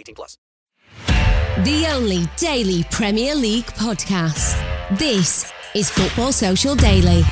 18 plus. The only daily Premier League podcast. This is Football Social Daily.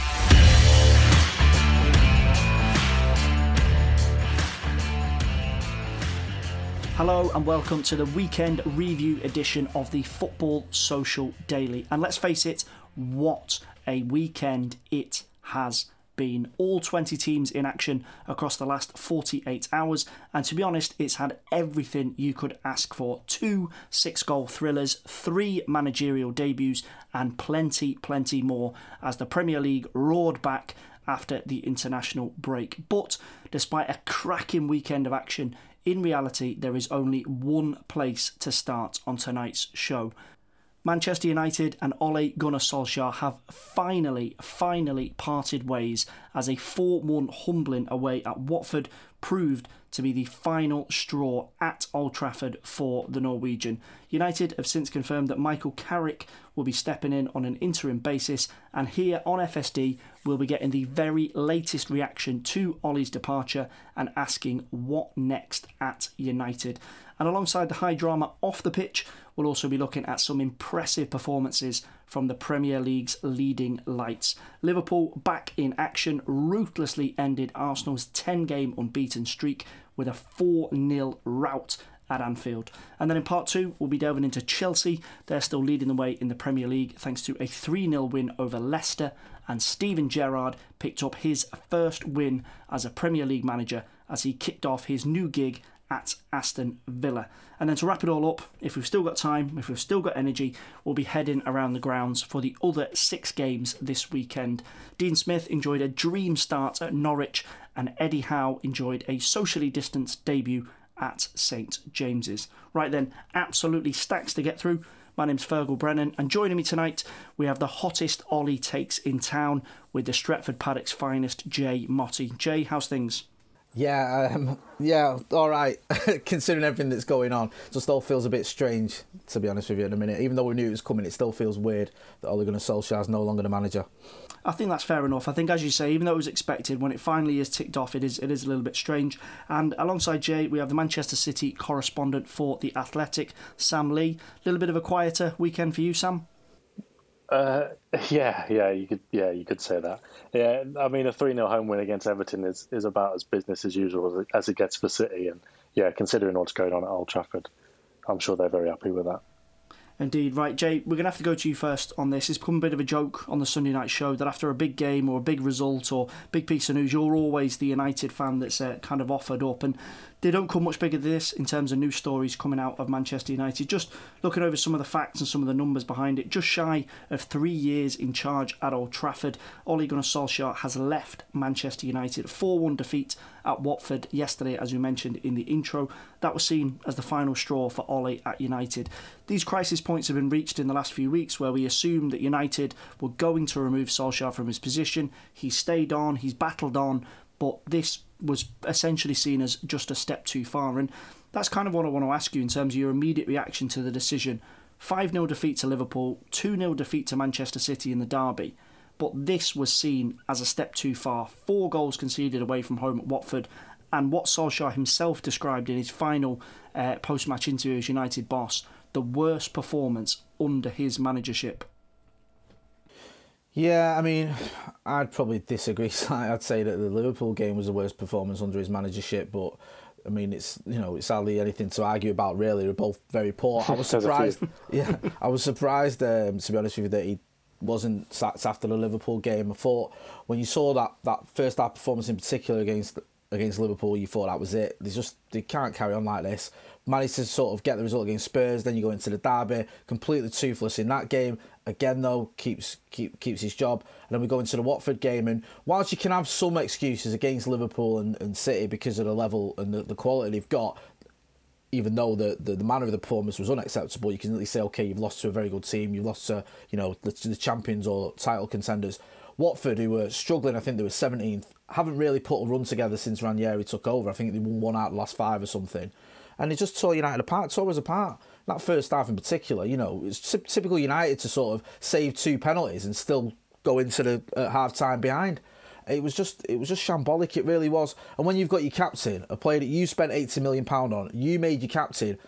Hello and welcome to the weekend review edition of the Football Social Daily. And let's face it, what a weekend it has been. All 20 teams in action across the last 48 hours, and to be honest, it's had everything you could ask for. Two six goal thrillers, three managerial debuts, and plenty, plenty more as the Premier League roared back after the international break. But despite a cracking weekend of action, in reality, there is only one place to start on tonight's show. Manchester United and Ole Gunnar Solskjaer have finally, finally parted ways as a 4 1 humbling away at Watford proved to be the final straw at Old Trafford for the Norwegian. United have since confirmed that Michael Carrick will be stepping in on an interim basis, and here on FSD, we'll be getting the very latest reaction to Ollie's departure and asking what next at United. And alongside the high drama off the pitch, we'll also be looking at some impressive performances from the Premier League's leading lights. Liverpool back in action ruthlessly ended Arsenal's 10 game unbeaten streak with a 4 0 rout at Anfield. And then in part two, we'll be delving into Chelsea. They're still leading the way in the Premier League thanks to a 3 0 win over Leicester. And Steven Gerrard picked up his first win as a Premier League manager as he kicked off his new gig at Aston Villa. And then to wrap it all up, if we've still got time, if we've still got energy, we'll be heading around the grounds for the other six games this weekend. Dean Smith enjoyed a dream start at Norwich, and Eddie Howe enjoyed a socially distanced debut at St James's. Right then, absolutely stacks to get through. My name's Fergal Brennan, and joining me tonight, we have the hottest Ollie takes in town with the Stretford Paddock's finest, Jay Motty. Jay, how's things? Yeah, um, yeah, all right. Considering everything that's going on, just all feels a bit strange, to be honest with you, in a minute. Even though we knew it was coming, it still feels weird that Ole Gunnar Solskjaer is no longer the manager. I think that's fair enough. I think, as you say, even though it was expected, when it finally is ticked off, it is it is a little bit strange. And alongside Jay, we have the Manchester City correspondent for the Athletic, Sam Lee. A little bit of a quieter weekend for you, Sam. Uh, yeah, yeah, you could, yeah, you could say that. Yeah, I mean, a three 0 home win against Everton is, is about as business as usual as it, as it gets for City, and yeah, considering what's going on at Old Trafford, I'm sure they're very happy with that. Indeed, right, Jay. We're gonna have to go to you first on this. It's become a bit of a joke on the Sunday night show that after a big game or a big result or big piece of news, you're always the United fan that's uh, kind of offered up. And they don't come much bigger than this in terms of news stories coming out of Manchester United. Just looking over some of the facts and some of the numbers behind it, just shy of three years in charge at Old Trafford, Ole Gunnar Solskjaer has left Manchester United. 4 1 defeat at Watford yesterday, as we mentioned in the intro. That was seen as the final straw for Ole at United. These crisis points have been reached in the last few weeks where we assumed that United were going to remove Solskjaer from his position. He stayed on, he's battled on, but this was essentially seen as just a step too far. And that's kind of what I want to ask you in terms of your immediate reaction to the decision. 5 0 defeat to Liverpool, 2 0 defeat to Manchester City in the derby. But this was seen as a step too far. Four goals conceded away from home at Watford. And what Solskjaer himself described in his final uh, post match interview as United boss the worst performance under his managership. Yeah, I mean, I'd probably disagree. I'd say that the Liverpool game was the worst performance under his managership, but I mean, it's you know, it's hardly anything to argue about. Really, they're both very poor. I was surprised. yeah, I was surprised um, to be honest with you that he wasn't sacked after the Liverpool game. I thought when you saw that that first half performance in particular against against Liverpool, you thought that was it. They just they can't carry on like this. Managed to sort of get the result against Spurs, then you go into the derby, completely toothless in that game. Again, though, keeps keep, keeps his job. And then we go into the Watford game, and whilst you can have some excuses against Liverpool and, and City because of the level and the, the quality they've got, even though the, the, the, manner of the performance was unacceptable, you can at least say, okay, you've lost to a very good team, you've lost to, you know, the, the champions or title contenders. Watford, who were struggling, I think they were 17th, haven't really put a run together since Ranieri took over. I think they won one out last five or something. And they just tore United apart, tore us apart. That first half in particular, you know, it's typical United to sort of save two penalties and still go into the uh, half time behind. It was just it was just shambolic. It really was. And when you've got your captain, a player that you spent eighty million pound on, you made your captain,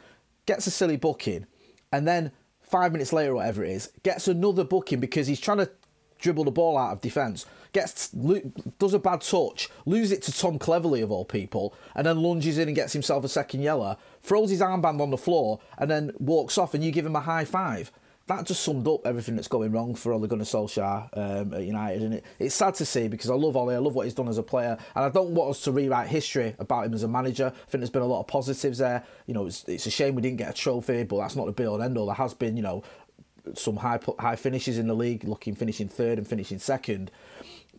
gets a silly booking, and then five minutes later, whatever it is, gets another booking because he's trying to dribble the ball out of defence, gets does a bad touch, loses it to Tom Cleverley of all people, and then lunges in and gets himself a second yellow, throws his armband on the floor, and then walks off, and you give him a high five. That just summed up everything that's going wrong for Ole Gunnar Solskjaer um, at United, and it, it's sad to see because I love Ole, I love what he's done as a player, and I don't want us to rewrite history about him as a manager. I think there's been a lot of positives there. You know, it's, it's a shame we didn't get a trophy, but that's not the be all and end all. There has been, you know, some high high finishes in the league, looking finishing third and finishing second.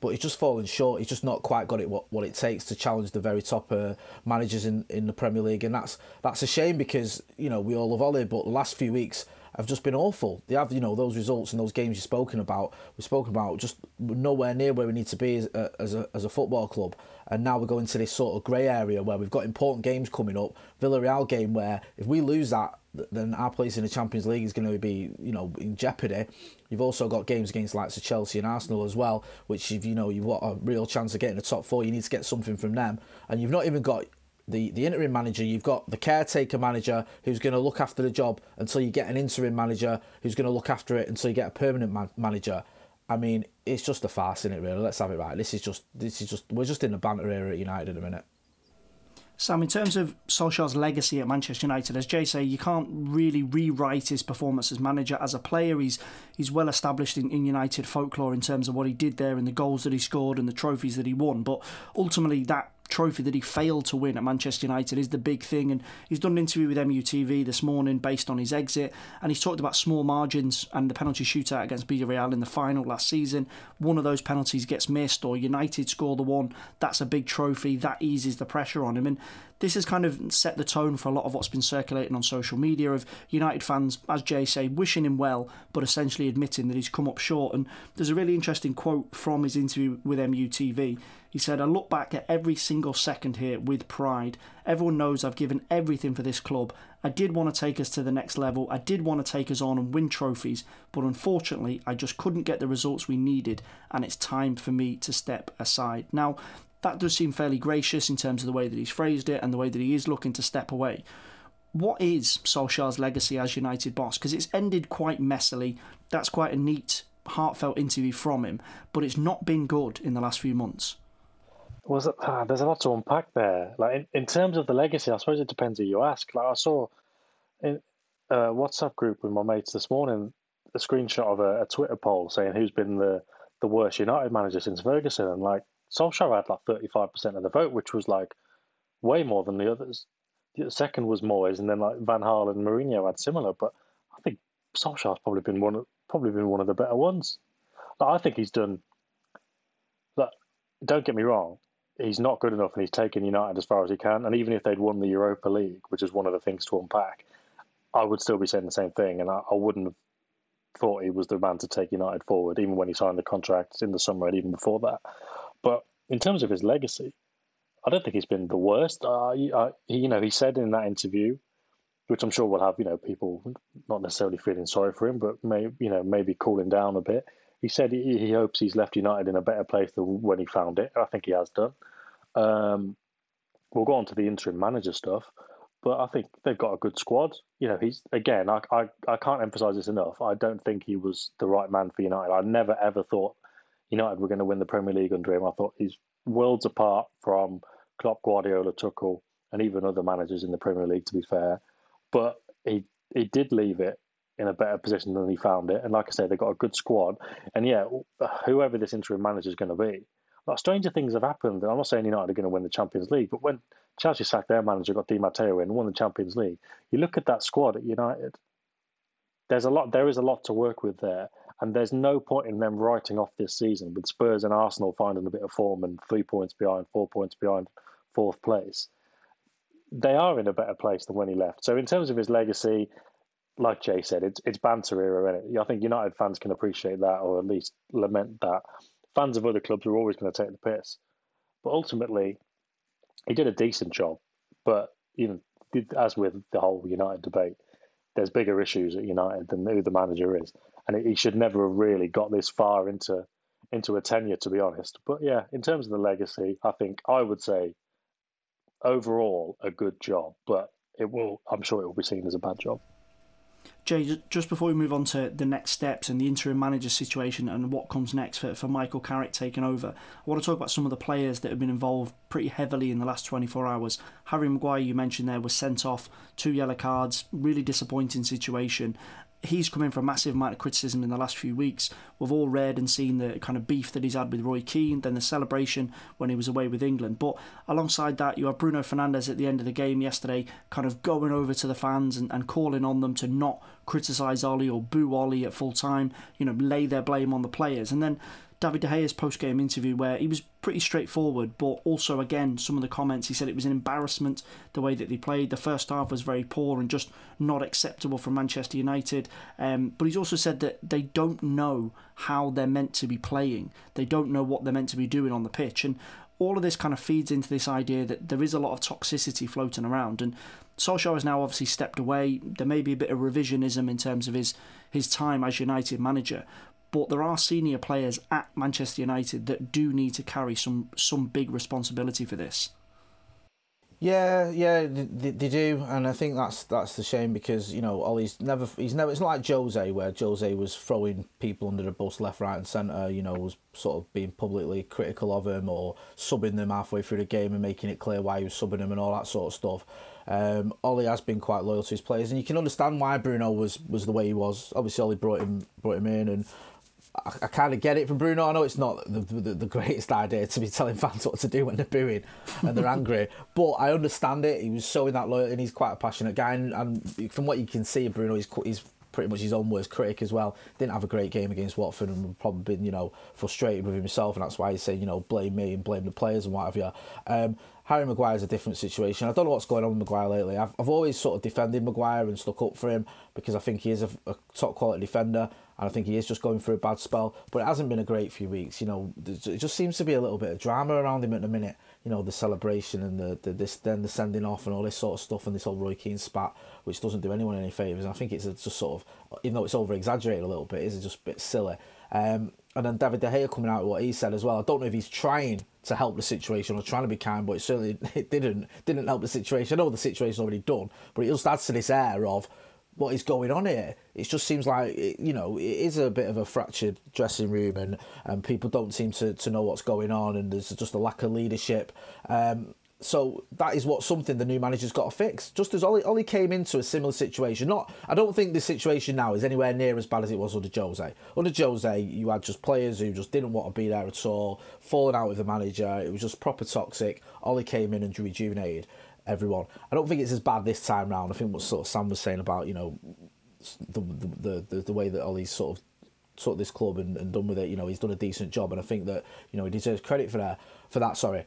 But he's just fallen short. He's just not quite got it what, what it takes to challenge the very top uh, managers in, in the Premier League, and that's that's a shame because you know we all love Ollie, but the last few weeks have just been awful. They have, you know, those results and those games you've spoken about. We've spoken about just nowhere near where we need to be as a, as a, as a football club. And now we're going to this sort of grey area where we've got important games coming up. Villarreal game where if we lose that, then our place in the Champions League is going to be, you know, in jeopardy. You've also got games against likes of Chelsea and Arsenal as well, which if you know you've got a real chance of getting the top four, you need to get something from them. And you've not even got the, the interim manager, you've got the caretaker manager who's going to look after the job until you get an interim manager who's going to look after it until you get a permanent man- manager. I mean, it's just a farce, in it? Really, let's have it right. This is just this is just we're just in the banter era at United in a minute. Sam, in terms of Solskjaer's legacy at Manchester United, as Jay say, you can't really rewrite his performance as manager. As a player, he's he's well established in, in United folklore in terms of what he did there and the goals that he scored and the trophies that he won. But ultimately, that trophy that he failed to win at Manchester United is the big thing. And he's done an interview with MUTV this morning based on his exit, and he's talked about small margins and the penalty shootout against Villarreal in the final last season. One of those penalties gets missed, or United score the one. That's a big trophy. That eases the pressure on him. And this has kind of set the tone for a lot of what's been circulating on social media of United fans, as Jay say, wishing him well, but essentially admitting that he's come up short. And there's a really interesting quote from his interview with MUTV. He said, I look back at every single second here with pride. Everyone knows I've given everything for this club. I did want to take us to the next level. I did want to take us on and win trophies, but unfortunately, I just couldn't get the results we needed, and it's time for me to step aside. Now, that does seem fairly gracious in terms of the way that he's phrased it and the way that he is looking to step away. What is Solskjaer's legacy as United boss? Because it's ended quite messily. That's quite a neat, heartfelt interview from him, but it's not been good in the last few months was ah, there's a lot to unpack there. Like in, in terms of the legacy, I suppose it depends who you ask. Like I saw in a WhatsApp group with my mates this morning a screenshot of a, a Twitter poll saying who's been the the worst United manager since Ferguson, and like Solskjaer had like thirty five percent of the vote, which was like way more than the others. The second was Moyes, and then like Van Gaal and Mourinho had similar, but I think Solskjaer's probably been one of, probably been one of the better ones. Like, I think he's done. Like, don't get me wrong, he's not good enough and he's taken United as far as he can. And even if they'd won the Europa League, which is one of the things to unpack, I would still be saying the same thing. And I, I wouldn't have thought he was the man to take United forward, even when he signed the contract in the summer and even before that. But in terms of his legacy, I don't think he's been the worst. Uh, he, uh, you know, he said in that interview, which I'm sure will have you know people not necessarily feeling sorry for him, but may you know maybe cooling down a bit. He said he, he hopes he's left United in a better place than when he found it. I think he has done. Um, we'll go on to the interim manager stuff, but I think they've got a good squad. You know, he's again, I, I, I can't emphasize this enough. I don't think he was the right man for United. I never ever thought United were going to win the Premier League under him. I thought he's worlds apart from Klopp, Guardiola, Tuchel, and even other managers in the Premier League. To be fair, but he he did leave it in a better position than he found it. And like I said, they've got a good squad. And yeah, whoever this interim manager is going to be, like stranger things have happened. I'm not saying United are going to win the Champions League, but when Chelsea sacked their manager, got Di Matteo in, won the Champions League, you look at that squad at United. There's a lot. There is a lot to work with there, and there's no point in them writing off this season with Spurs and Arsenal finding a bit of form and three points behind, four points behind fourth place. They are in a better place than when he left. So in terms of his legacy, like Jay said, it's it's banter era, and I think United fans can appreciate that, or at least lament that. Fans of other clubs are always going to take the piss, but ultimately, he did a decent job. But you know, as with the whole United debate, there's bigger issues at United than who the manager is, and he should never have really got this far into into a tenure, to be honest. But yeah, in terms of the legacy, I think I would say overall a good job, but it will. I'm sure it will be seen as a bad job. Jay, just before we move on to the next steps and the interim manager situation and what comes next for, for Michael Carrick taking over, I want to talk about some of the players that have been involved pretty heavily in the last 24 hours. Harry Maguire, you mentioned there, was sent off, two yellow cards, really disappointing situation he's come in for a massive amount of criticism in the last few weeks. We've all read and seen the kind of beef that he's had with Roy Keane, then the celebration when he was away with England. But alongside that, you have Bruno Fernandes at the end of the game yesterday, kind of going over to the fans and, and calling on them to not criticise Ollie or boo Ollie at full time, you know, lay their blame on the players. And then David De Gea's post game interview where he was pretty straightforward, but also, again, some of the comments he said it was an embarrassment the way that they played. The first half was very poor and just not acceptable from Manchester United. Um, but he's also said that they don't know how they're meant to be playing, they don't know what they're meant to be doing on the pitch. And all of this kind of feeds into this idea that there is a lot of toxicity floating around. And Solskjaer has now obviously stepped away. There may be a bit of revisionism in terms of his his time as United manager, but there are senior players at Manchester United that do need to carry some some big responsibility for this. Yeah, yeah, they, they, do, and I think that's that's the shame because you know Ollie's never he's never it's not like Jose where Jose was throwing people under the bus left, right, and centre. You know, was sort of being publicly critical of him or subbing them halfway through the game and making it clear why he was subbing them and all that sort of stuff. Um, Ollie has been quite loyal to his players, and you can understand why Bruno was was the way he was. Obviously, Ollie brought him brought him in, and I, I kind of get it from Bruno. I know it's not the, the, the, greatest idea to be telling fans what to do when they're booing and they're angry, but I understand it. He was showing that loyalty, and he's quite a passionate guy. And, and from what you can see, Bruno, he's he's pretty much his own worst critic as well. Didn't have a great game against Watford and probably been, you know, frustrated with himself, and that's why he's saying, you know, blame me and blame the players and what have you. Um, Harry Maguire's a different situation. I don't know what's going on with Maguire lately. I've, I've always sort of defended Maguire and stuck up for him because I think he is a, a top quality defender and I think he is just going through a bad spell. But it hasn't been a great few weeks. You know, it just seems to be a little bit of drama around him at the minute. You know, the celebration and the, the this then the sending off and all this sort of stuff and this whole Roy Keane spat, which doesn't do anyone any favours. I think it's just sort of, even though it's over exaggerated a little bit, it's just a bit silly. Um, and then David De Gea coming out with what he said as well. I don't know if he's trying to help the situation or trying to be kind, but it certainly it didn't didn't help the situation. I know the situation's already done, but it just adds to this air of what is going on here. It just seems like you know it is a bit of a fractured dressing room, and, and people don't seem to, to know what's going on, and there's just a lack of leadership. Um, so that is what something the new manager's got to fix. Just as Ollie, Ollie came into a similar situation, not I don't think the situation now is anywhere near as bad as it was under Jose. Under Jose, you had just players who just didn't want to be there at all, falling out with the manager. It was just proper toxic. Ollie came in and rejuvenated everyone. I don't think it's as bad this time round. I think what sort of Sam was saying about you know the the the, the way that Ollie's sort of took this club and, and done with it. You know, he's done a decent job, and I think that you know he deserves credit for that. For that, sorry.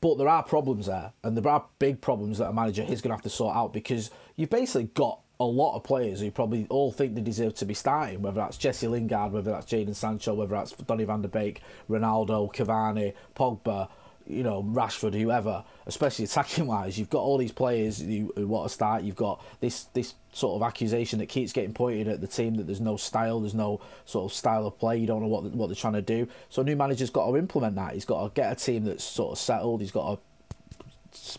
But there are problems there, and there are big problems that a manager is going to have to sort out because you've basically got a lot of players who probably all think they deserve to be starting, whether that's Jesse Lingard, whether that's Jadon Sancho, whether that's Donny van der Beek, Ronaldo, Cavani, Pogba, you know, Rashford, whoever, especially attacking wise, you've got all these players who, want to start. You've got this this sort of accusation that keeps getting pointed at the team that there's no style, there's no sort of style of play. You don't know what what they're trying to do. So a new manager's got to implement that. He's got to get a team that's sort of settled. He's got to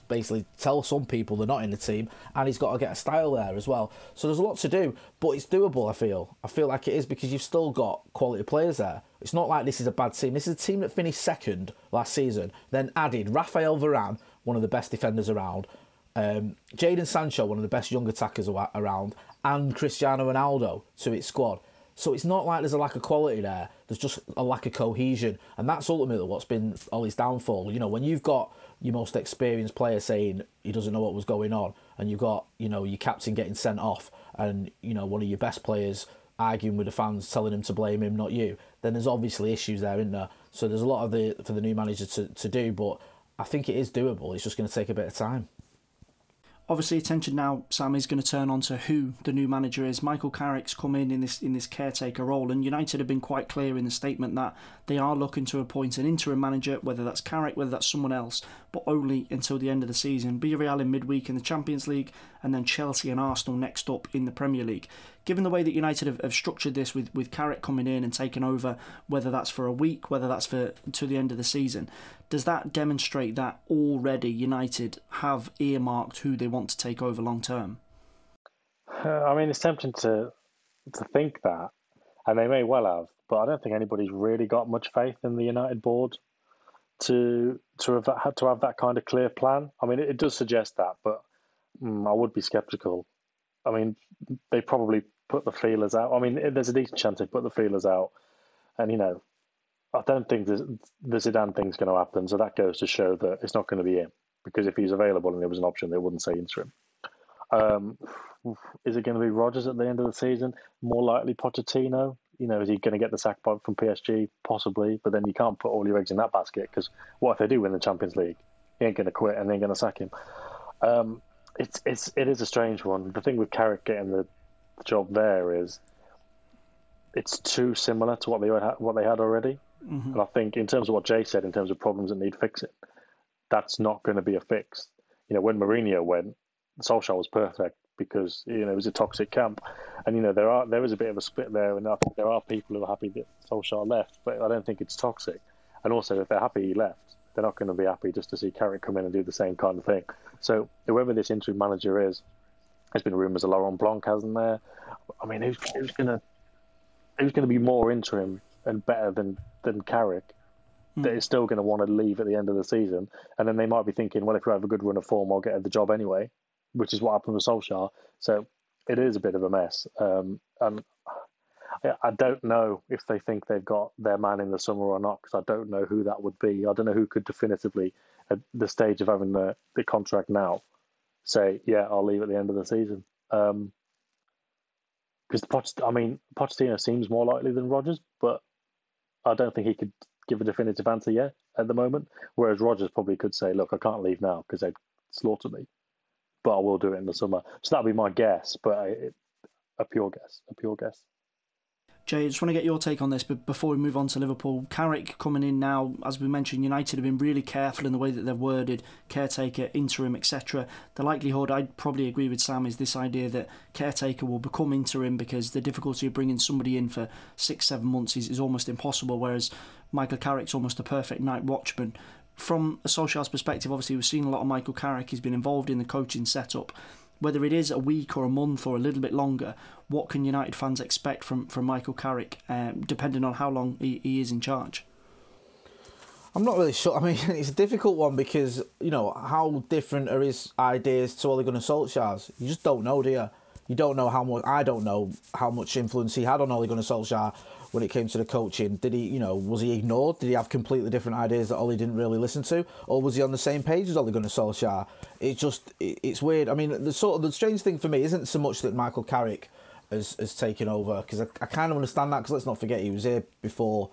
basically tell some people they're not in the team, and he's got to get a style there as well. So there's a lot to do, but it's doable. I feel. I feel like it is because you've still got quality players there. It's not like this is a bad team. This is a team that finished second last season, then added Rafael Varane, one of the best defenders around, um, Jadon Sancho, one of the best young attackers around, and Cristiano Ronaldo to its squad. So it's not like there's a lack of quality there. There's just a lack of cohesion, and that's ultimately what's been Ollie's downfall. You know, when you've got your most experienced player saying he doesn't know what was going on, and you've got you know your captain getting sent off, and you know one of your best players arguing with the fans, telling him to blame him, not you. Then there's obviously issues there, isn't there? So there's a lot of the for the new manager to, to do, but I think it is doable. It's just going to take a bit of time. Obviously, attention now, Sam, is going to turn on to who the new manager is. Michael Carrick's come in in this in this caretaker role, and United have been quite clear in the statement that they are looking to appoint an interim manager, whether that's Carrick, whether that's someone else, but only until the end of the season. Villarreal in midweek in the Champions League, and then Chelsea and Arsenal next up in the Premier League given the way that United have, have structured this with, with Carrick coming in and taking over, whether that's for a week, whether that's for to the end of the season, does that demonstrate that already United have earmarked who they want to take over long term? Uh, I mean, it's tempting to to think that, and they may well have, but I don't think anybody's really got much faith in the United board to to have that, to have that kind of clear plan. I mean, it, it does suggest that, but mm, I would be sceptical I mean, they probably put the feelers out. I mean, there's a decent chance they put the feelers out, and you know, I don't think the Zidane thing's going to happen. So that goes to show that it's not going to be him because if he's available and there was an option, they wouldn't say interim. Um, is it going to be Rodgers at the end of the season? More likely Pochettino. You know, is he going to get the sack from PSG? Possibly, but then you can't put all your eggs in that basket because what if they do win the Champions League? He ain't going to quit and they ain't going to sack him. Um, it's it's it is a strange one. The thing with Carrick getting the job there is it's too similar to what they had what they had already. Mm-hmm. And I think in terms of what Jay said, in terms of problems that need fixing, that's not going to be a fix. You know, when Mourinho went, Solskjaer was perfect because you know it was a toxic camp, and you know there are there is a bit of a split there, and I think there are people who are happy that Solskjaer left, but I don't think it's toxic. And also, if they're happy he left, they're not going to be happy just to see Carrick come in and do the same kind of thing. So whoever this interim manager is, there's been rumours of Laurent Blanc, hasn't there? I mean, who's, who's to who's going to be more interim and better than than Carrick? Mm. That is still going to want to leave at the end of the season, and then they might be thinking, well, if we have a good run of form, I'll get the job anyway, which is what happened with Solskjaer. So it is a bit of a mess, um, and I don't know if they think they've got their man in the summer or not because I don't know who that would be. I don't know who could definitively, at the stage of having the, the contract now, say, yeah, I'll leave at the end of the season. Because um, I mean, Pochettino seems more likely than Rodgers, but I don't think he could give a definitive answer yet at the moment. Whereas Rodgers probably could say, look, I can't leave now because they'd slaughter me, but I will do it in the summer. So that'd be my guess, but a pure guess, a pure guess. Jay, I just want to get your take on this, but before we move on to Liverpool, Carrick coming in now, as we mentioned, United have been really careful in the way that they've worded caretaker, interim, etc. The likelihood, I'd probably agree with Sam, is this idea that caretaker will become interim because the difficulty of bringing somebody in for six, seven months is, is almost impossible, whereas Michael Carrick's almost a perfect night watchman. From a Solskjaer's perspective, obviously, we've seen a lot of Michael Carrick. He's been involved in the coaching setup whether it is a week or a month or a little bit longer, what can United fans expect from, from Michael Carrick, um, depending on how long he, he is in charge? I'm not really sure. I mean, it's a difficult one because, you know, how different are his ideas to Ole Gunnar Solskjaer's? You just don't know, do you? You don't know how much, I don't know how much influence he had on Ole Gunnar Solskjaer when it came to the coaching? Did he, you know, was he ignored? Did he have completely different ideas that Ollie didn't really listen to, or was he on the same page as Ole Gunnar Solskjaer? It's just, it's weird. I mean, the sort of the strange thing for me isn't so much that Michael Carrick has has taken over because I, I kind of understand that because let's not forget he was here before.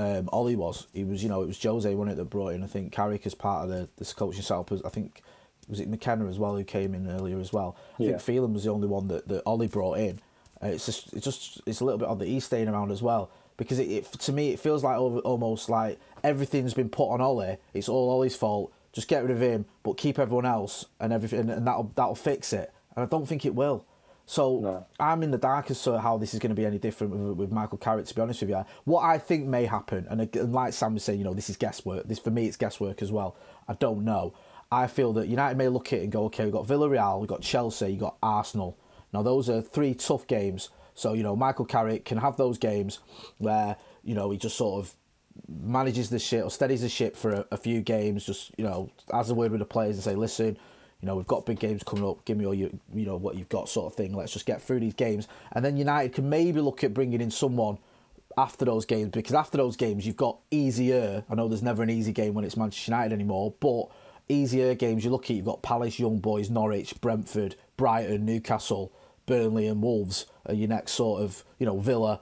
Um, Ollie was. He was, you know, it was Jose, wasn't it, that brought in, I think, Carrick as part of the this coaching setup. I think, was it McKenna as well who came in earlier as well? I yeah. think Phelan was the only one that, that Ollie brought in. Uh, it's just it's just it's a little bit odd the he's staying around as well. because it, it to me it feels like almost like everything's been put on Ollie. It's all Ollie's fault. Just get rid of him, but keep everyone else and everything, and that'll that'll fix it. And I don't think it will. So no. I'm in the dark as to how this is going to be any different with, with, Michael Carrick. To be honest with you, what I think may happen, and, and like Sam was saying, you know, this is guesswork. This for me, it's guesswork as well. I don't know. I feel that United may look at it and go, okay, we've got Villarreal, we've got Chelsea, you've got Arsenal. Now those are three tough games. So you know, Michael Carrick can have those games where you know he just sort of manages the ship or steadies the ship for a, a few games. Just you know, has a word with the players and say, listen you know, we've got big games coming up. Give me all you, you know, what you've got, sort of thing. Let's just get through these games, and then United can maybe look at bringing in someone after those games because after those games you've got easier. I know there's never an easy game when it's Manchester United anymore, but easier games you look at. You've got Palace, Young Boys, Norwich, Brentford, Brighton, Newcastle, Burnley, and Wolves. Are your next sort of, you know, Villa.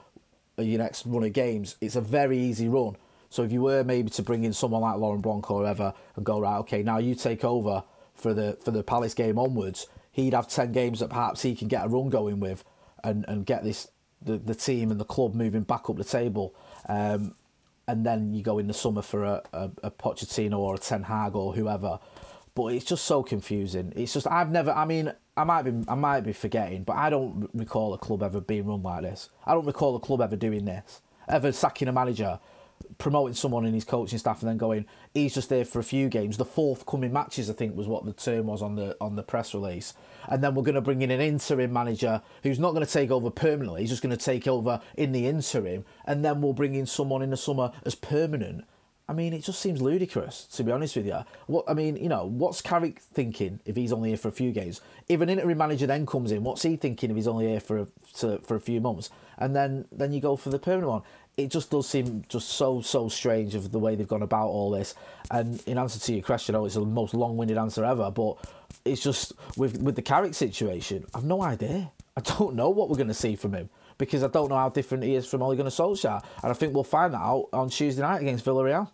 Are your next run of games. It's a very easy run. So if you were maybe to bring in someone like Laurent Blanc or whoever and go right, okay, now you take over for the for the Palace game onwards, he'd have ten games that perhaps he can get a run going with, and, and get this the, the team and the club moving back up the table. Um, and then you go in the summer for a, a, a Pochettino or a Ten Hag or whoever. But it's just so confusing. It's just I've never. I mean, I might be I might be forgetting, but I don't recall a club ever being run like this. I don't recall a club ever doing this, ever sacking a manager promoting someone in his coaching staff and then going, he's just there for a few games. The forthcoming matches, I think, was what the term was on the on the press release. And then we're going to bring in an interim manager who's not going to take over permanently. He's just going to take over in the interim, and then we'll bring in someone in the summer as permanent. I mean, it just seems ludicrous, to be honest with you. What I mean, you know, what's Carrick thinking if he's only here for a few games? If an interim manager then comes in, what's he thinking if he's only here for a, to, for a few months? And then then you go for the permanent one it just does seem just so so strange of the way they've gone about all this. And in answer to your question, oh, it's the most long-winded answer ever, but it's just with with the Carrick situation, I've no idea. I don't know what we're going to see from him because I don't know how different he is from Ole Gunnar Solskjaer, and I think we'll find that out on Tuesday night against Villarreal.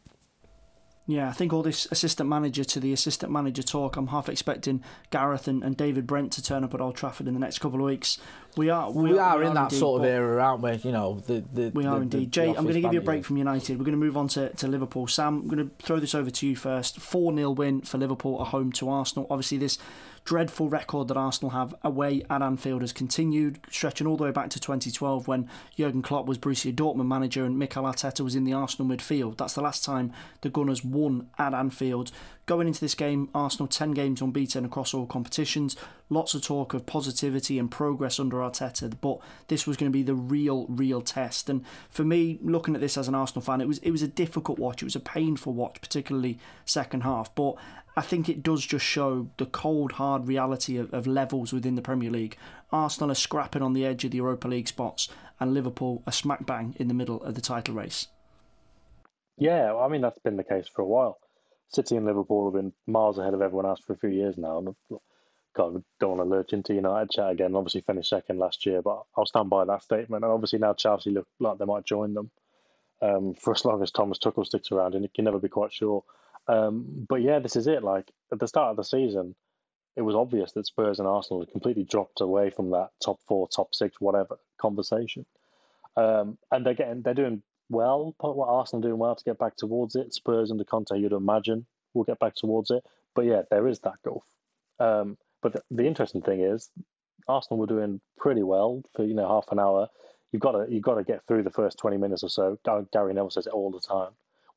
Yeah, I think all this assistant manager to the assistant manager talk, I'm half expecting Gareth and, and David Brent to turn up at Old Trafford in the next couple of weeks. We are we, we are, we in that indeed, sort of era, aren't we? You know, the, the we are the, indeed. Jay, I'm going to give you a break from United. We're going to move on to, to Liverpool. Sam, I'm going to throw this over to you first. Four 0 win for Liverpool at home to Arsenal. Obviously, this dreadful record that Arsenal have away at Anfield has continued, stretching all the way back to 2012 when Jurgen Klopp was Borussia Dortmund manager and Mikel Arteta was in the Arsenal midfield. That's the last time the Gunners won at Anfield. Going into this game, Arsenal 10 games unbeaten across all competitions. Lots of talk of positivity and progress under Arteta, but this was going to be the real, real test. And for me, looking at this as an Arsenal fan, it was it was a difficult watch. It was a painful watch, particularly second half. But I think it does just show the cold, hard reality of, of levels within the Premier League. Arsenal are scrapping on the edge of the Europa League spots, and Liverpool are smack bang in the middle of the title race. Yeah, I mean that's been the case for a while. City and Liverpool have been miles ahead of everyone else for a few years now. And God, don't want to lurch into United chat again. Obviously, finished second last year, but I'll stand by that statement. And obviously, now Chelsea look like they might join them um, for as long as Thomas Tuchel sticks around, and you can never be quite sure. Um, but yeah, this is it. Like at the start of the season, it was obvious that Spurs and Arsenal had completely dropped away from that top four, top six, whatever conversation. Um, and they're getting, they're doing well. What Arsenal doing well to get back towards it. Spurs under Conte, you'd imagine, will get back towards it. But yeah, there is that gulf. Um, but the, the, interesting thing is, Arsenal were doing pretty well for you know half an hour. You've got to you've got to get through the first twenty minutes or so. Gary Neville says it all the time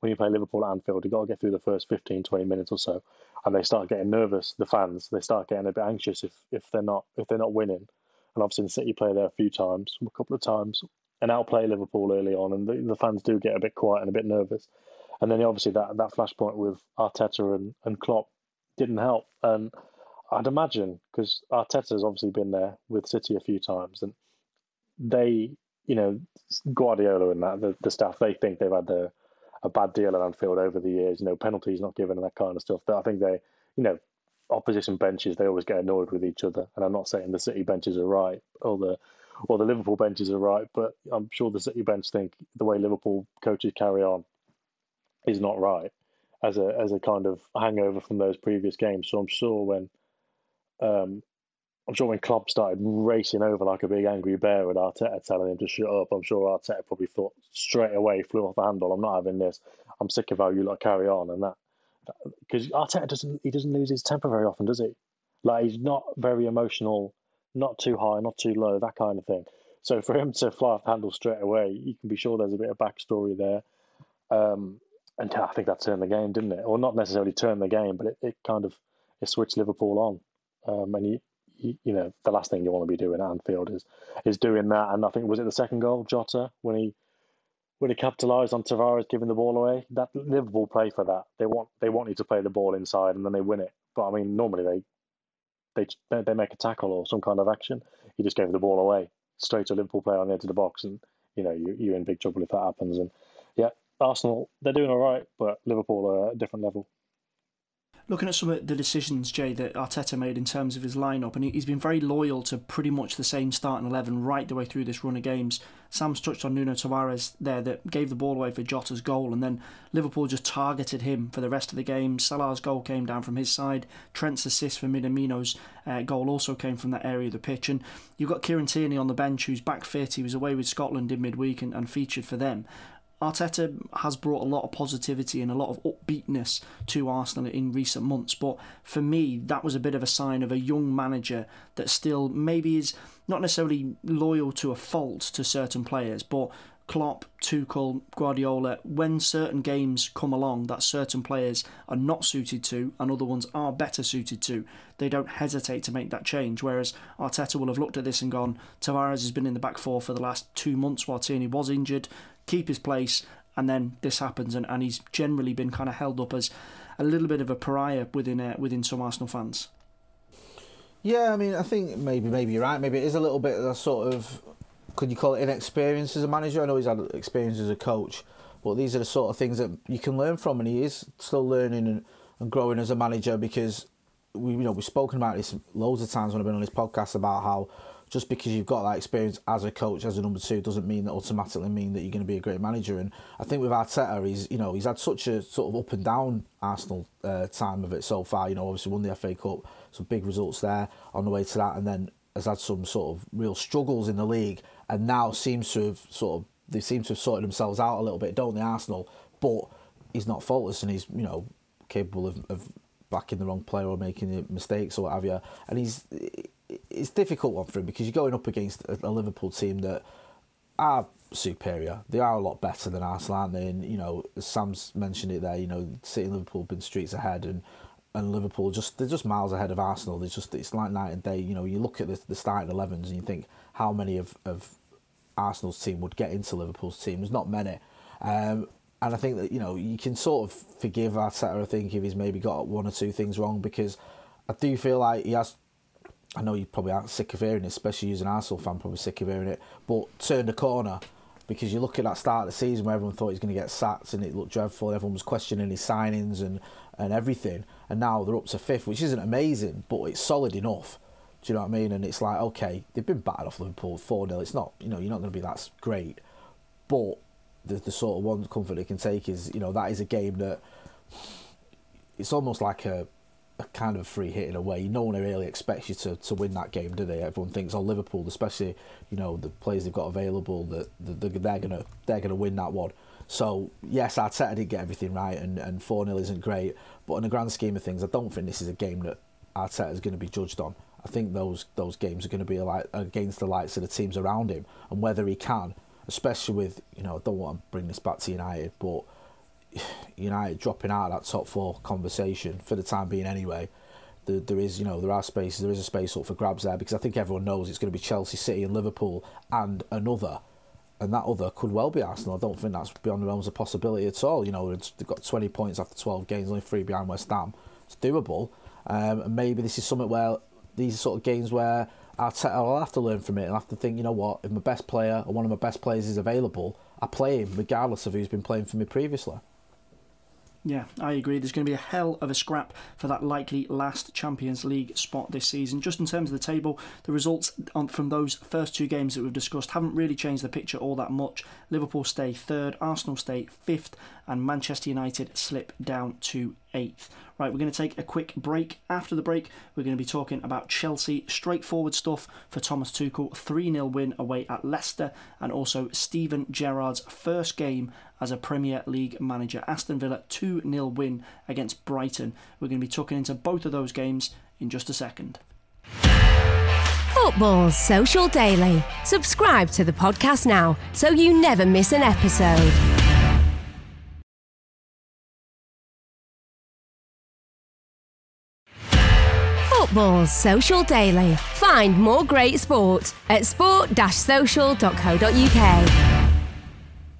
when you play Liverpool at Anfield, you've got to get through the first 15, 20 minutes or so. And they start getting nervous, the fans, they start getting a bit anxious if, if they're not if they're not winning. And obviously the City play there a few times, a couple of times, and outplay Liverpool early on, and the, the fans do get a bit quiet and a bit nervous. And then obviously that, that flashpoint with Arteta and, and Klopp didn't help. And I'd imagine, because Arteta's obviously been there with City a few times, and they, you know, Guardiola and that, the, the staff, they think they've had their a bad deal at Anfield over the years. You know, penalties not given and that kind of stuff. I think they, you know, opposition benches they always get annoyed with each other. And I'm not saying the City benches are right or the or the Liverpool benches are right, but I'm sure the City bench think the way Liverpool coaches carry on is not right as a as a kind of hangover from those previous games. So I'm sure when um, I'm sure when Klopp started racing over like a big angry bear with Arteta telling him to shut up, I'm sure Arteta probably thought straight away, flew off the handle. I'm not having this. I'm sick of how you lot carry on and that. Because Arteta doesn't he doesn't lose his temper very often, does he? Like he's not very emotional, not too high, not too low, that kind of thing. So for him to fly off the handle straight away, you can be sure there's a bit of backstory there. Um, and I think that turned the game, didn't it? Or not necessarily turned the game, but it, it kind of it switched Liverpool on. Um, and you, you, know the last thing you want to be doing at Anfield is is doing that. And I think was it the second goal, Jota, when he when he capitalised on Tavares giving the ball away. That Liverpool play for that. They want they want you to play the ball inside and then they win it. But I mean, normally they they they make a tackle or some kind of action. He just gave the ball away straight to a Liverpool player on the edge of the box, and you know you you're in big trouble if that happens. And yeah, Arsenal they're doing all right, but Liverpool are a different level looking at some of the decisions, Jay, that Arteta made in terms of his lineup, and he's been very loyal to pretty much the same starting 11 right the way through this run of games. Sam's touched on Nuno Tavares there that gave the ball away for Jota's goal, and then Liverpool just targeted him for the rest of the game. Salah's goal came down from his side. Trent's assist for Minamino's uh, goal also came from that area of the pitch. And you've got Kieran Tierney on the bench who's back fit. He was away with Scotland in midweek and, and featured for them. Arteta has brought a lot of positivity and a lot of upbeatness to Arsenal in recent months, but for me, that was a bit of a sign of a young manager that still maybe is not necessarily loyal to a fault to certain players, but Klopp, Tuchel, Guardiola, when certain games come along that certain players are not suited to and other ones are better suited to, they don't hesitate to make that change. Whereas Arteta will have looked at this and gone, Tavares has been in the back four for the last two months while Tierney was injured keep his place, and then this happens, and, and he's generally been kind of held up as a little bit of a pariah within uh, within some Arsenal fans. Yeah, I mean, I think maybe maybe you're right. Maybe it is a little bit of a sort of could you call it inexperience as a manager? I know he's had experience as a coach, but these are the sort of things that you can learn from, and he is still learning and, and growing as a manager because we you know we've spoken about this loads of times when I've been on this podcast about how just because you've got that experience as a coach, as a number two, doesn't mean that automatically mean that you're going to be a great manager. And I think with Arteta, he's you know he's had such a sort of up and down Arsenal uh, time of it so far. You know, obviously won the FA Cup, some big results there on the way to that, and then has had some sort of real struggles in the league, and now seems to have sort of they seem to have sorted themselves out a little bit, don't they, Arsenal? But he's not faultless, and he's you know capable of, of backing the wrong player or making mistakes or what have you, and he's it's difficult one for him because you're going up against a, Liverpool team that are superior. They are a lot better than Arsenal, aren't they? And you know, Sam's mentioned it there. You know, City and Liverpool have been streets ahead, and and Liverpool just they're just miles ahead of Arsenal. They're just it's like night and day. You know, you look at the, the starting 11s and you think how many of of Arsenal's team would get into Liverpool's team. There's not many. Um, and I think that you know you can sort of forgive Arteta. I think if he's maybe got one or two things wrong because I do feel like he has I know you probably aren't sick of hearing it, especially as an Arsenal fan, probably sick of hearing it. But turn the corner because you look at that start of the season where everyone thought he was going to get sacked and it looked dreadful. Everyone was questioning his signings and, and everything. And now they're up to fifth, which isn't amazing, but it's solid enough. Do you know what I mean? And it's like, okay, they've been battered off Liverpool 4 0. It's not, you know, you're not going to be that great. But the, the sort of one comfort they can take is, you know, that is a game that it's almost like a a kind of free hit in a way. No one really expects you to, to win that game, do they? Everyone thinks, oh, Liverpool, especially you know the players they've got available, that they're, they're gonna they're gonna win that one. So yes, Arteta did get everything right, and and four 0 isn't great, but in the grand scheme of things, I don't think this is a game that Arteta is going to be judged on. I think those those games are going to be like against the likes of the teams around him, and whether he can, especially with you know, I don't want to bring this back to United, but United dropping out of that top four conversation for the time being anyway. There, there is, you know, there are spaces. There is a space up for grabs there because I think everyone knows it's going to be Chelsea, City, and Liverpool, and another, and that other could well be Arsenal. I don't think that's beyond the realms of possibility at all. You know, they've got 20 points after 12 games, only three behind West Ham. It's doable, um, and maybe this is something where these are sort of games where will have to learn from it and have to think, you know what, if my best player or one of my best players is available, I play him regardless of who's been playing for me previously. Yeah, I agree. There's going to be a hell of a scrap for that likely last Champions League spot this season. Just in terms of the table, the results from those first two games that we've discussed haven't really changed the picture all that much. Liverpool stay third, Arsenal stay fifth, and Manchester United slip down to 8th. Right, we're going to take a quick break. After the break, we're going to be talking about Chelsea, straightforward stuff for Thomas Tuchel, 3 0 win away at Leicester, and also Steven Gerrard's first game as a Premier League manager. Aston Villa 2 0 win against Brighton. We're going to be talking into both of those games in just a second. Football's Social Daily. Subscribe to the podcast now so you never miss an episode. Football's Social Daily. Find more great sport at sport-social.co.uk.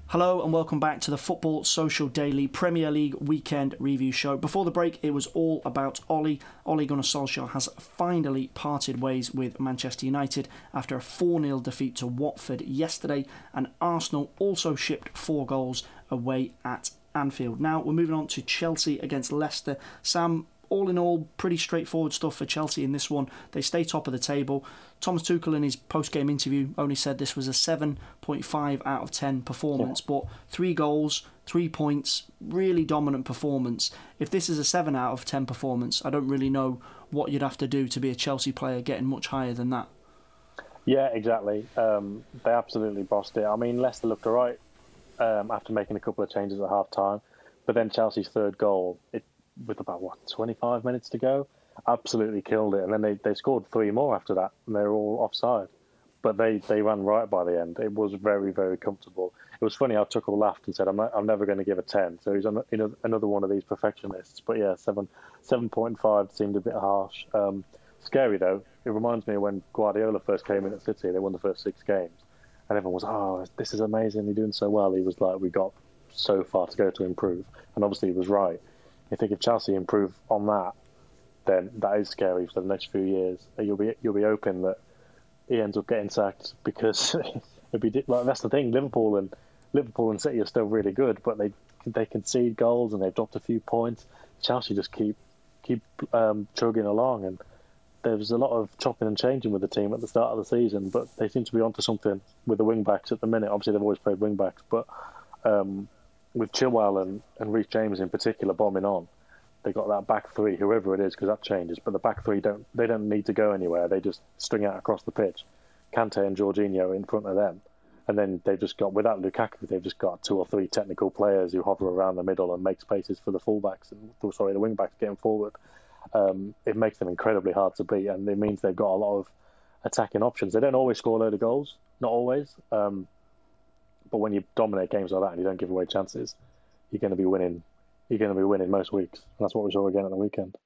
Hello and welcome back to the Football Social Daily Premier League Weekend Review Show. Before the break, it was all about Ollie. Ole Gunnar Solskjaer has finally parted ways with Manchester United after a 4 0 defeat to Watford yesterday, and Arsenal also shipped four goals away at Anfield. Now we're moving on to Chelsea against Leicester. Sam, all in all, pretty straightforward stuff for Chelsea in this one. They stay top of the table. Thomas Tuchel, in his post game interview, only said this was a 7.5 out of 10 performance, but three goals, three points, really dominant performance. If this is a 7 out of 10 performance, I don't really know what you'd have to do to be a Chelsea player getting much higher than that. Yeah, exactly. Um, they absolutely bossed it. I mean, Leicester looked alright um, after making a couple of changes at half time, but then Chelsea's third goal, it with about what 25 minutes to go, absolutely killed it. And then they, they scored three more after that, and they were all offside. But they, they ran right by the end. It was very very comfortable. It was funny how Tuchel laughed and said, "I'm not, I'm never going to give a 10." So he's an, another one of these perfectionists. But yeah, seven seven point five seemed a bit harsh. Um, scary though. It reminds me of when Guardiola first came in at City. They won the first six games, and everyone was, "Oh, this is amazing! You're doing so well." He was like, "We got so far to go to improve," and obviously he was right. I think if Chelsea improve on that, then that is scary for the next few years. You'll be you'll be hoping that he ends up getting sacked because it'd be like that's the thing. Liverpool and Liverpool and City are still really good, but they they concede goals and they've dropped a few points. Chelsea just keep keep um, chugging along, and there was a lot of chopping and changing with the team at the start of the season, but they seem to be onto something with the wing backs at the minute. Obviously, they've always played wing backs, but um, with Chilwell and, and Reece James in particular bombing on, they got that back three, whoever it is, because that changes. But the back three don't they don't need to go anywhere. They just string out across the pitch. Kante and Jorginho in front of them, and then they've just got without Lukaku, they've just got two or three technical players who hover around the middle and make spaces for the fullbacks and sorry the wing backs getting forward. Um, it makes them incredibly hard to beat, and it means they've got a lot of attacking options. They don't always score a load of goals, not always. Um, but when you dominate games like that and you don't give away chances, you're going to be winning you're going to be winning most weeks. And that's what we saw again at the weekend.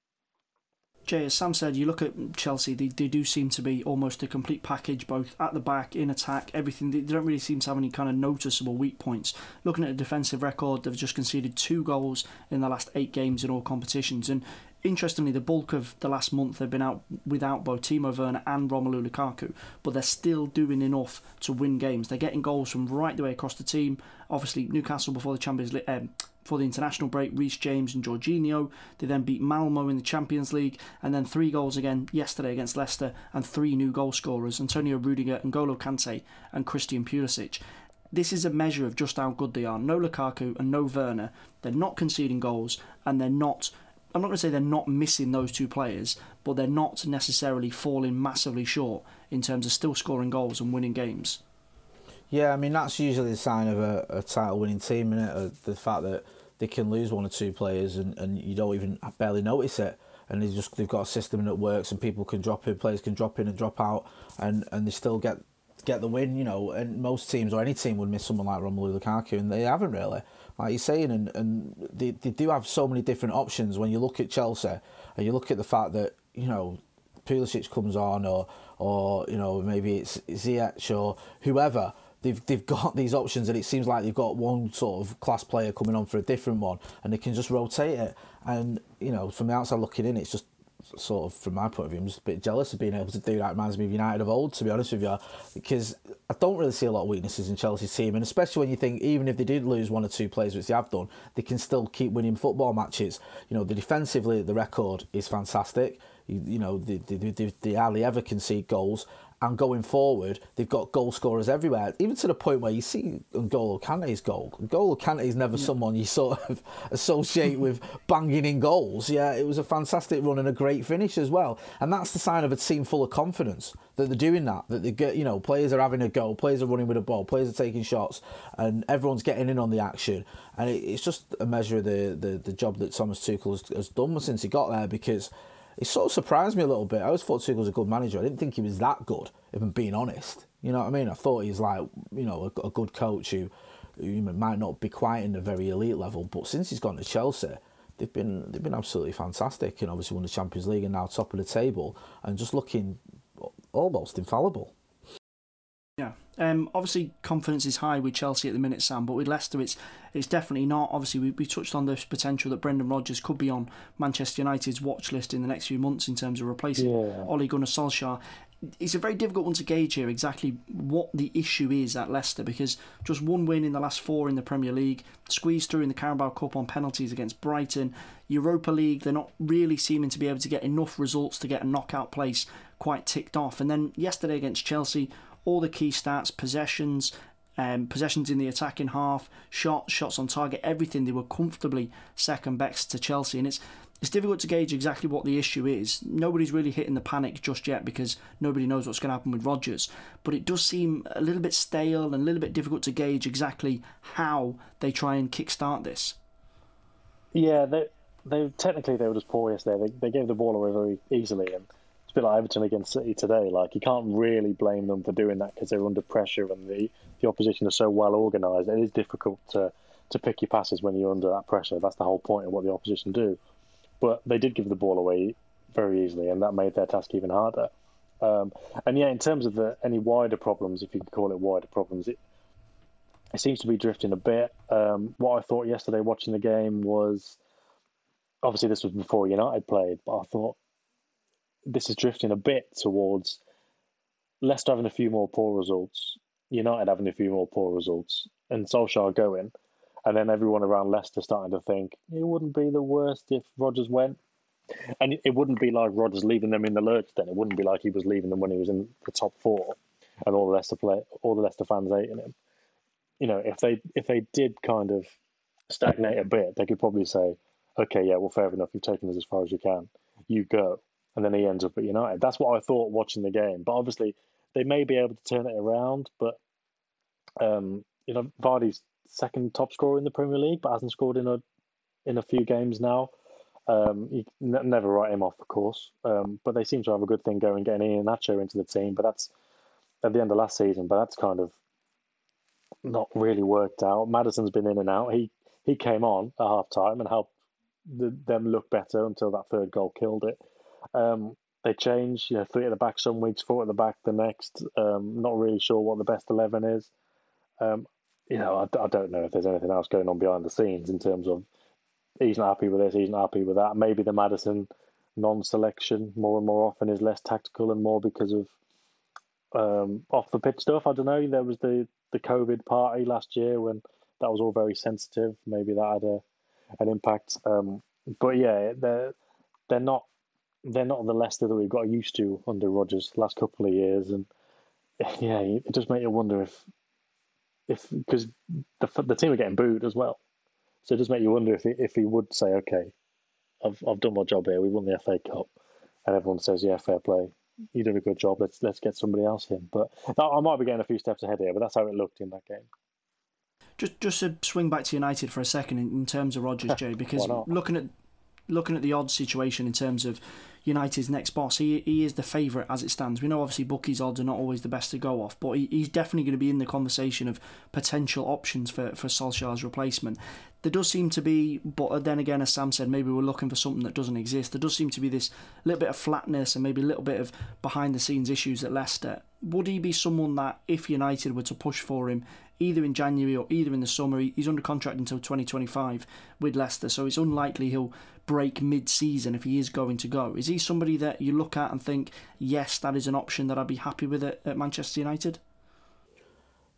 Jay, as Sam said, you look at Chelsea, they, they do seem to be almost a complete package, both at the back, in attack, everything. They don't really seem to have any kind of noticeable weak points. Looking at a defensive record, they've just conceded two goals in the last eight games in all competitions. And interestingly, the bulk of the last month they've been out without both Timo Werner and Romelu Lukaku, but they're still doing enough to win games. They're getting goals from right the way across the team. Obviously, Newcastle before the Champions League. Um, for the international break, Reece James and Jorginho. They then beat Malmo in the Champions League, and then three goals again yesterday against Leicester, and three new goal scorers Antonio Rudiger, N'Golo Kante, and Christian Pulisic. This is a measure of just how good they are. No Lukaku and no Werner. They're not conceding goals, and they're not. I'm not going to say they're not missing those two players, but they're not necessarily falling massively short in terms of still scoring goals and winning games. Yeah, I mean that's usually the sign of a, a title-winning team, it? Uh, the fact that they can lose one or two players and, and you don't even barely notice it. And they just they've got a system that works, and people can drop in, players can drop in and drop out, and, and they still get get the win. You know, and most teams or any team would miss someone like Romelu Lukaku, and they haven't really, like you're saying. And, and they, they do have so many different options when you look at Chelsea, and you look at the fact that you know Pulisic comes on, or or you know maybe it's Ziyech or whoever they've they've got these options, and it seems like they've got one sort of class player coming on for a different one, and they can just rotate it. And you know, from the outside looking in, it's just sort of from my point of view, I'm just a bit jealous of being able to do that. It reminds me of United of old, to be honest with you, because I don't really see a lot of weaknesses in Chelsea's team, and especially when you think even if they did lose one or two players, which they have done, they can still keep winning football matches. You know, the defensively, the record is fantastic. You, you know, they, they, they, they hardly ever concede goals, and going forward, they've got goal scorers everywhere, even to the point where you see N'Golo Kante's goal. N'Golo Kante is never yeah. someone you sort of associate with banging in goals. Yeah, it was a fantastic run and a great finish as well. And that's the sign of a team full of confidence that they're doing that. That they get, you know, players are having a go, players are running with a ball, players are taking shots, and everyone's getting in on the action. And it, it's just a measure of the, the, the job that Thomas Tuchel has, has done since he got there because it sort of surprised me a little bit. I always thought Tuchel was a good manager. I didn't think he was that good, if I'm being honest. You know what I mean? I thought he's like, you know, a, a good coach who, who might not be quite in the very elite level, but since he's gone to Chelsea, they've been they've been absolutely fantastic, and obviously won the Champions League and now top of the table, and just looking almost infallible. Yeah, um, obviously confidence is high with Chelsea at the minute, Sam. But with Leicester, it's it's definitely not. Obviously, we, we touched on the potential that Brendan Rodgers could be on Manchester United's watch list in the next few months in terms of replacing yeah. Ole Gunnar Solskjaer. It's a very difficult one to gauge here exactly what the issue is at Leicester because just one win in the last four in the Premier League, squeezed through in the Carabao Cup on penalties against Brighton, Europa League. They're not really seeming to be able to get enough results to get a knockout place quite ticked off. And then yesterday against Chelsea, all the key stats, possessions, um, possessions in the attacking half, shots, shots on target, everything. They were comfortably second best to Chelsea, and it's it's difficult to gauge exactly what the issue is. Nobody's really hitting the panic just yet because nobody knows what's going to happen with Rodgers. But it does seem a little bit stale and a little bit difficult to gauge exactly how they try and kickstart this. Yeah, they, they technically they were just poor yesterday. They, they gave the ball away very easily, and it's a bit like Everton against City today. Like you can't really blame them for doing that because they're under pressure and the, the opposition are so well organised. It is difficult to to pick your passes when you're under that pressure. That's the whole point of what the opposition do. But they did give the ball away very easily, and that made their task even harder. Um, and yeah, in terms of the any wider problems, if you could call it wider problems, it it seems to be drifting a bit. Um, what I thought yesterday watching the game was obviously this was before United played, but I thought this is drifting a bit towards Leicester having a few more poor results, United having a few more poor results, and Solskjaer going, and then everyone around Leicester starting to think it wouldn't be the worst if Rodgers went. And it wouldn't be like Rodgers leaving them in the lurch. Then it wouldn't be like he was leaving them when he was in the top four, and all the Leicester play, all the Leicester fans hating him. You know, if they if they did kind of stagnate a bit, they could probably say, "Okay, yeah, well, fair enough. You've taken us as far as you can. You go." And then he ends up at United. That's what I thought watching the game. But obviously, they may be able to turn it around. But um, you know, Vardy's second top scorer in the Premier League, but hasn't scored in a in a few games now. Um, you n- never write him off, of course. Um, but they seem to have a good thing going, getting Nacho into the team. But that's at the end of last season. But that's kind of not really worked out. Maddison's been in and out. He he came on at half time and helped the, them look better until that third goal killed it. Um, they change, you know, three at the back some weeks, four at the back the next. Um, not really sure what the best 11 is. Um, you know, I, I don't know if there's anything else going on behind the scenes in terms of he's not happy with this, he's not happy with that. Maybe the Maddison non selection more and more often is less tactical and more because of um, off the pitch stuff. I don't know. There was the, the COVID party last year when that was all very sensitive. Maybe that had a an impact. Um, but yeah, they're they're not they're not the Leicester that we've got used to under Rodgers the last couple of years, and yeah, it does make you wonder if if because the the team are getting booed as well, so it does make you wonder if he, if he would say, okay, I've I've done my job here. We won the FA Cup, and everyone says, yeah, fair play. You did a good job. Let's let's get somebody else in. But I might be getting a few steps ahead here, but that's how it looked in that game. Just just to swing back to United for a second in, in terms of Rodgers, Jay, because looking at looking at the odd situation in terms of United's next boss. He he is the favourite as it stands. We know obviously bookies odds are not always the best to go off, but he, he's definitely going to be in the conversation of potential options for for Solskjaer's replacement. There does seem to be, but then again, as Sam said, maybe we're looking for something that doesn't exist. There does seem to be this little bit of flatness and maybe a little bit of behind the scenes issues at Leicester. Would he be someone that, if United were to push for him, either in January or either in the summer. He's under contract until 2025 with Leicester, so it's unlikely he'll break mid-season if he is going to go. Is he somebody that you look at and think, yes, that is an option that I'd be happy with at, at Manchester United?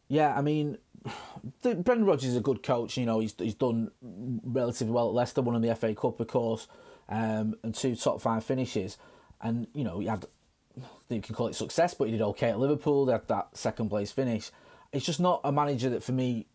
Yeah, I mean, Brendan Rodgers is a good coach. You know, he's he's done relatively well at Leicester, won in the FA Cup, of course, um, and two top five finishes. And you know, he had you can call it success, but he did okay at Liverpool. They had that second place finish. It's just not a manager that for me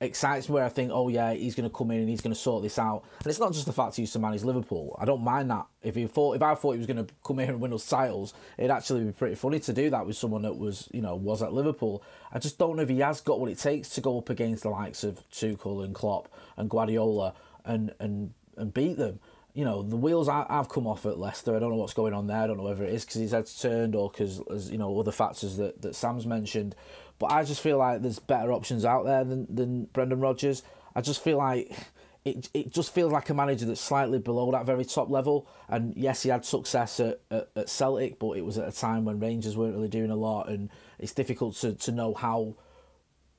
excites me where I think, oh yeah, he's going to come in and he's going to sort this out. And it's not just the fact he used to manage Liverpool. I don't mind that. If he thought, if I thought he was going to come here and win us titles, it'd actually be pretty funny to do that with someone that was, you know, was at Liverpool. I just don't know if he has got what it takes to go up against the likes of Tuchel and Klopp and Guardiola and and and beat them. You know, the wheels I've come off at Leicester. I don't know what's going on there. I don't know whether it is because his head's turned or because, you know, other factors that, that Sam's mentioned. But I just feel like there's better options out there than, than Brendan Rodgers. I just feel like it, it just feels like a manager that's slightly below that very top level. And yes, he had success at, at, at Celtic, but it was at a time when Rangers weren't really doing a lot, and it's difficult to, to know how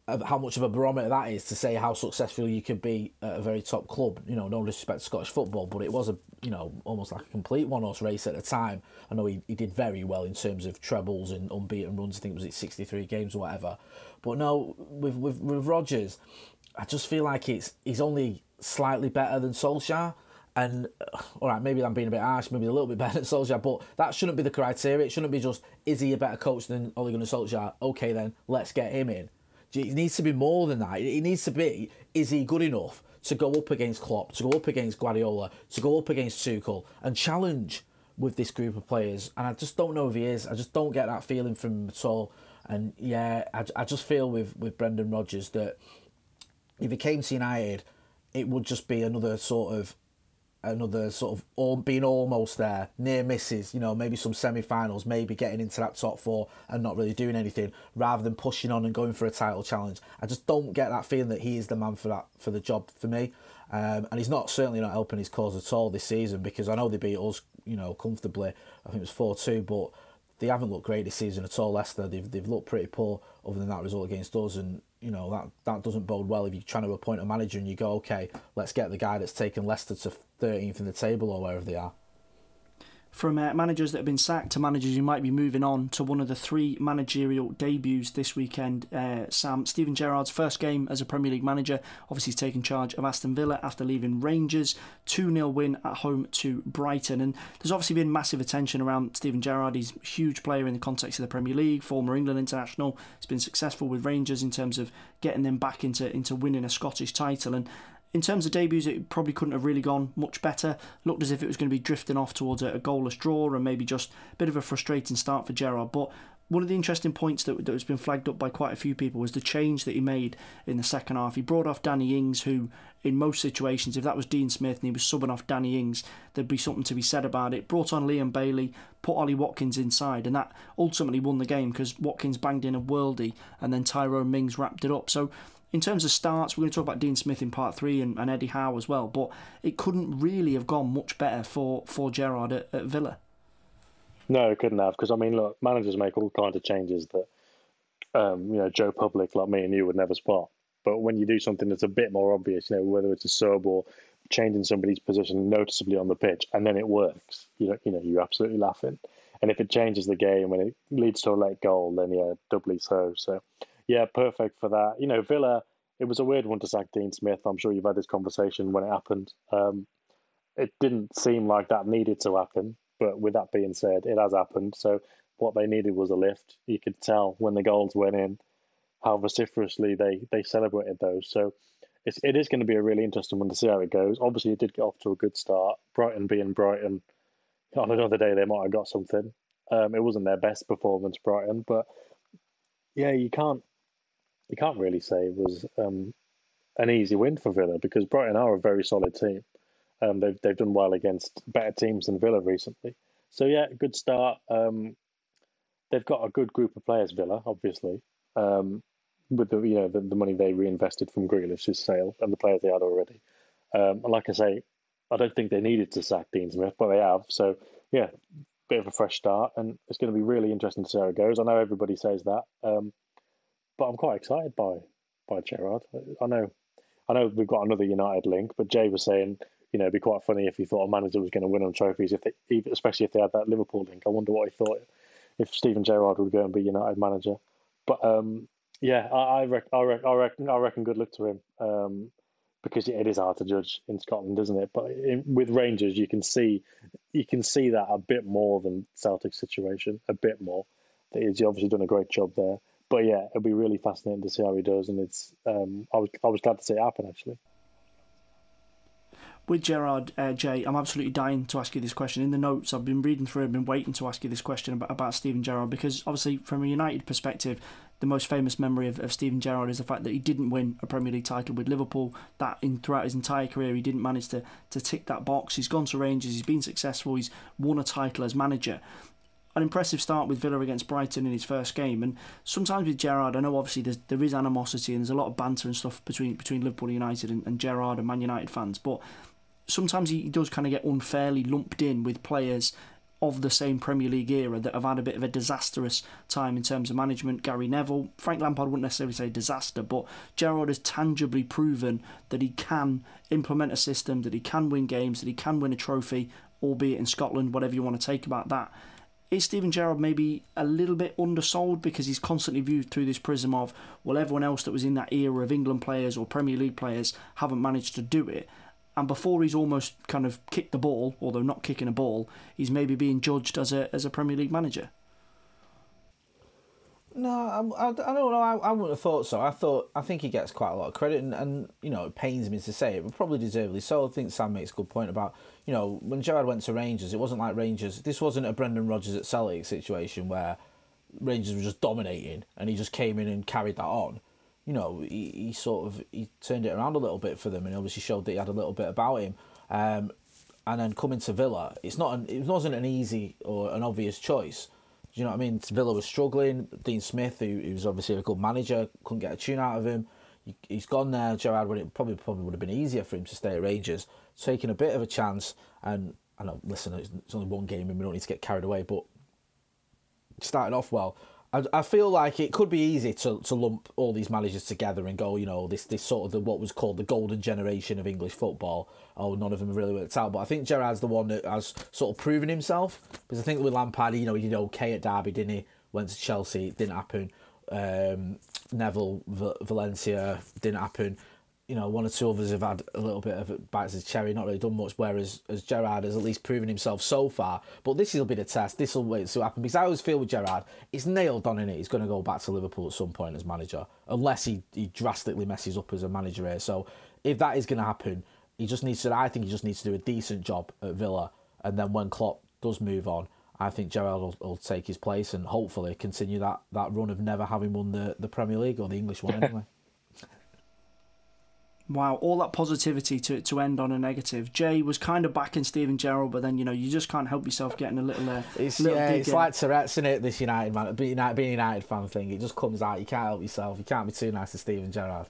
how much of a barometer that is to say how successful you could be at a very top club. You know, no disrespect to Scottish football, but it was a you know almost like a complete one horse race at the time. I know he, he did very well in terms of trebles and unbeaten runs. I think it was at sixty three games or whatever. But no, with with with Rodgers, I just feel like it's he's only slightly better than Solskjaer. And uh, all right, maybe I'm being a bit harsh, maybe a little bit better than Solskjaer, but that shouldn't be the criteria. It shouldn't be just is he a better coach than Ole Gunnar Solskjaer? Okay, then let's get him in it needs to be more than that. It needs to be, is he good enough to go up against Klopp, to go up against Guardiola, to go up against Tuchel and challenge with this group of players? And I just don't know if he is. I just don't get that feeling from him at all. And yeah, I, I just feel with, with Brendan Rodgers that if he came to United, it would just be another sort of another sort of all, being almost there, near misses, you know, maybe some semi-finals, maybe getting into that top four and not really doing anything, rather than pushing on and going for a title challenge. I just don't get that feeling that he is the man for that for the job for me, um, and he's not certainly not helping his cause at all this season because I know they beat us, you know, comfortably. I think it was four two, but they haven't looked great this season at all. Leicester, they've they've looked pretty poor other than that result against us, and you know that that doesn't bode well if you're trying to appoint a manager and you go, okay, let's get the guy that's taken Leicester to 13th in the table or wherever they are from uh, managers that have been sacked to managers who might be moving on to one of the three managerial debuts this weekend. Uh, Sam Steven Gerrard's first game as a Premier League manager. Obviously, he's taken charge of Aston Villa after leaving Rangers. 2 0 win at home to Brighton. And there's obviously been massive attention around Steven Gerrard. He's a huge player in the context of the Premier League, former England international. He's been successful with Rangers in terms of getting them back into, into winning a Scottish title. And in terms of debuts, it probably couldn't have really gone much better. Looked as if it was going to be drifting off towards a, a goalless draw and maybe just a bit of a frustrating start for Gerrard. But one of the interesting points that, that has been flagged up by quite a few people was the change that he made in the second half. He brought off Danny Ings, who, in most situations, if that was Dean Smith and he was subbing off Danny Ings, there'd be something to be said about it. Brought on Leon Bailey, put Ollie Watkins inside, and that ultimately won the game because Watkins banged in a worldie and then Tyrone Mings wrapped it up. So in terms of starts, we're going to talk about Dean Smith in part three and, and Eddie Howe as well, but it couldn't really have gone much better for, for Gerrard at, at Villa. No, it couldn't have, because I mean, look, managers make all kinds of changes that, um, you know, Joe Public like me and you would never spot. But when you do something that's a bit more obvious, you know, whether it's a sub or changing somebody's position noticeably on the pitch, and then it works, you know, you know, you're absolutely laughing. And if it changes the game when it leads to a late goal, then yeah, doubly so. So yeah, perfect for that. You know, Villa, it was a weird one to sack Dean Smith. I'm sure you've had this conversation when it happened. Um, it didn't seem like that needed to happen, but with that being said, it has happened. So what they needed was a lift. You could tell when the goals went in how vociferously they they celebrated those. So it's, it is going to be a really interesting one to see how it goes. Obviously, it did get off to a good start. Brighton being Brighton, on another day they might have got something. Um, it wasn't their best performance, Brighton, but yeah, you can't you can't really say it was um, an easy win for Villa because Brighton are a very solid team. Um, they've they've done well against better teams than Villa recently. So yeah, good start. Um, they've got a good group of players, Villa, obviously, um, with the you know the, the, money they reinvested from Grealish's sale and the players they had already. Um, and like I say, I don't think they needed to sack Dean Smith, but they have. So yeah, bit of a fresh start, and it's going to be really interesting to see how it goes. I know everybody says that. But I'm quite excited by by Gerrard. I know, I know we've got another United link, but Jay was saying, you know, it'd be quite funny if he thought a manager was going to win on trophies, if they, especially if they had that Liverpool link. I wonder what he thought if Steven Gerrard would go and be United manager. But um, yeah, I, I, rec- I, rec- I reckon I reckon good luck to him. Um, because it is hard to judge in Scotland, isn't it? But in, with Rangers, you can see you can see that a bit more than Celtic's situation, a bit more. He's obviously done a great job there. But yeah, it'll be really fascinating to see how he does, and it's um, I was I was glad to see it happen actually with Gerrard uh, Jay, I'm absolutely dying to ask you this question. In the notes, I've been reading through, I've been waiting to ask you this question about, about Steven Gerrard because obviously, from a United perspective, the most famous memory of, of Steven Gerrard is the fact that he didn't win a Premier League title with Liverpool. That in throughout his entire career, he didn't manage to to tick that box. He's gone to Rangers, he's been successful, he's won a title as manager an impressive start with Villa against Brighton in his first game. And sometimes with Gerrard, I know obviously there's, there is animosity and there's a lot of banter and stuff between between Liverpool United and, and Gerrard and Man United fans. But sometimes he does kind of get unfairly lumped in with players of the same Premier League era that have had a bit of a disastrous time in terms of management. Gary Neville, Frank Lampard wouldn't necessarily say disaster, but Gerrard has tangibly proven that he can implement a system, that he can win games, that he can win a trophy, albeit in Scotland, whatever you want to take about that. Is Steven Gerrard maybe a little bit undersold because he's constantly viewed through this prism of, well, everyone else that was in that era of England players or Premier League players haven't managed to do it? and before he's almost kind of kicked the ball, although not kicking a ball, he's maybe being judged as a as a Premier League manager. No, I, I, I don't know. I, I wouldn't have thought so. I thought I think he gets quite a lot of credit, and, and you know it pains me to say it, but probably deservedly so. I think Sam makes a good point about you know when Gerrard went to Rangers, it wasn't like Rangers. This wasn't a Brendan Rodgers at Celtic situation where Rangers were just dominating, and he just came in and carried that on you know, he, he sort of he turned it around a little bit for them, and obviously showed that he had a little bit about him. Um, and then coming to Villa, it's not an, it wasn't an easy or an obvious choice. Do you know what I mean? Villa was struggling. Dean Smith, who, who was obviously a good manager, couldn't get a tune out of him. He, he's gone there. Gerrard would it probably probably would have been easier for him to stay at Rangers, taking a bit of a chance. And I know, listen, it's only one game, and we don't need to get carried away. But started off well, I, feel like it could be easy to, to lump all these managers together and go, you know, this this sort of the, what was called the golden generation of English football. Oh, none of them really worked out. But I think Gerrard's the one that has sort of proven himself because I think with Lampard, you know, he did okay at Derby, didn't he? Went to Chelsea, didn't happen. Um, Neville, v- Valencia, didn't happen you know, one or two others have had a little bit of bites of cherry, not really done much. Whereas as Gerrard has at least proven himself so far. But this will be the test. This will wait to happen because I always feel with Gerrard, it's nailed on in it. He's going to go back to Liverpool at some point as manager, unless he, he drastically messes up as a manager here. So if that is going to happen, he just needs to. I think he just needs to do a decent job at Villa, and then when Klopp does move on, I think Gerrard will, will take his place and hopefully continue that, that run of never having won the, the Premier League or the English one anyway. Wow, all that positivity to, to end on a negative. Jay was kind of backing Steven Gerrard, but then you know you just can't help yourself getting a little. Uh, it's little yeah, it's like Tourette's in it. This United man, being United, being United fan thing, it just comes out. You can't help yourself. You can't be too nice to Steven Gerrard.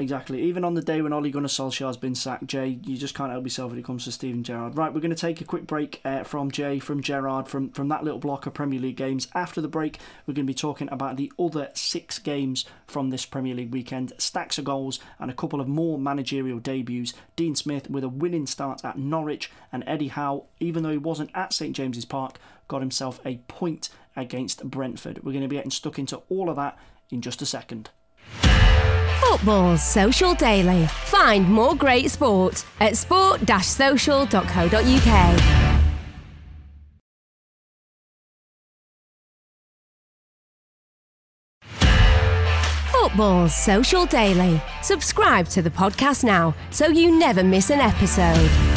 Exactly. Even on the day when Ole Gunnar Solskjaer's been sacked, Jay, you just can't help yourself when it comes to Steven Gerrard. Right, we're going to take a quick break uh, from Jay, from Gerrard, from, from that little block of Premier League games. After the break, we're going to be talking about the other six games from this Premier League weekend. Stacks of goals and a couple of more managerial debuts. Dean Smith with a winning start at Norwich, and Eddie Howe, even though he wasn't at St James's Park, got himself a point against Brentford. We're going to be getting stuck into all of that in just a second. Football's Social Daily. Find more great sport at sport-social.co.uk. Football's Social Daily. Subscribe to the podcast now so you never miss an episode.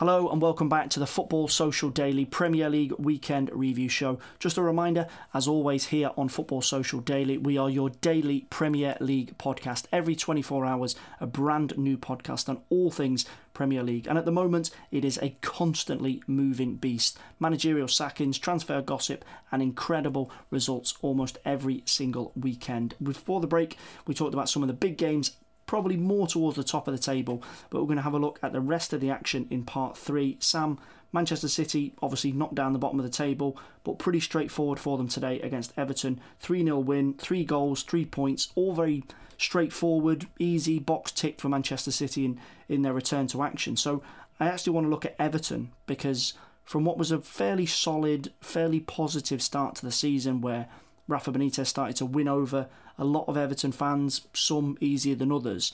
Hello and welcome back to the Football Social Daily Premier League Weekend Review Show. Just a reminder, as always, here on Football Social Daily, we are your daily Premier League podcast. Every 24 hours, a brand new podcast on all things Premier League. And at the moment, it is a constantly moving beast. Managerial sackings, transfer gossip, and incredible results almost every single weekend. Before the break, we talked about some of the big games probably more towards the top of the table. But we're going to have a look at the rest of the action in part three. Sam, Manchester City obviously knocked down the bottom of the table, but pretty straightforward for them today against Everton. 3 0 win, three goals, three points, all very straightforward, easy, box tick for Manchester City in, in their return to action. So I actually want to look at Everton because from what was a fairly solid, fairly positive start to the season where Rafa Benitez started to win over a lot of Everton fans, some easier than others.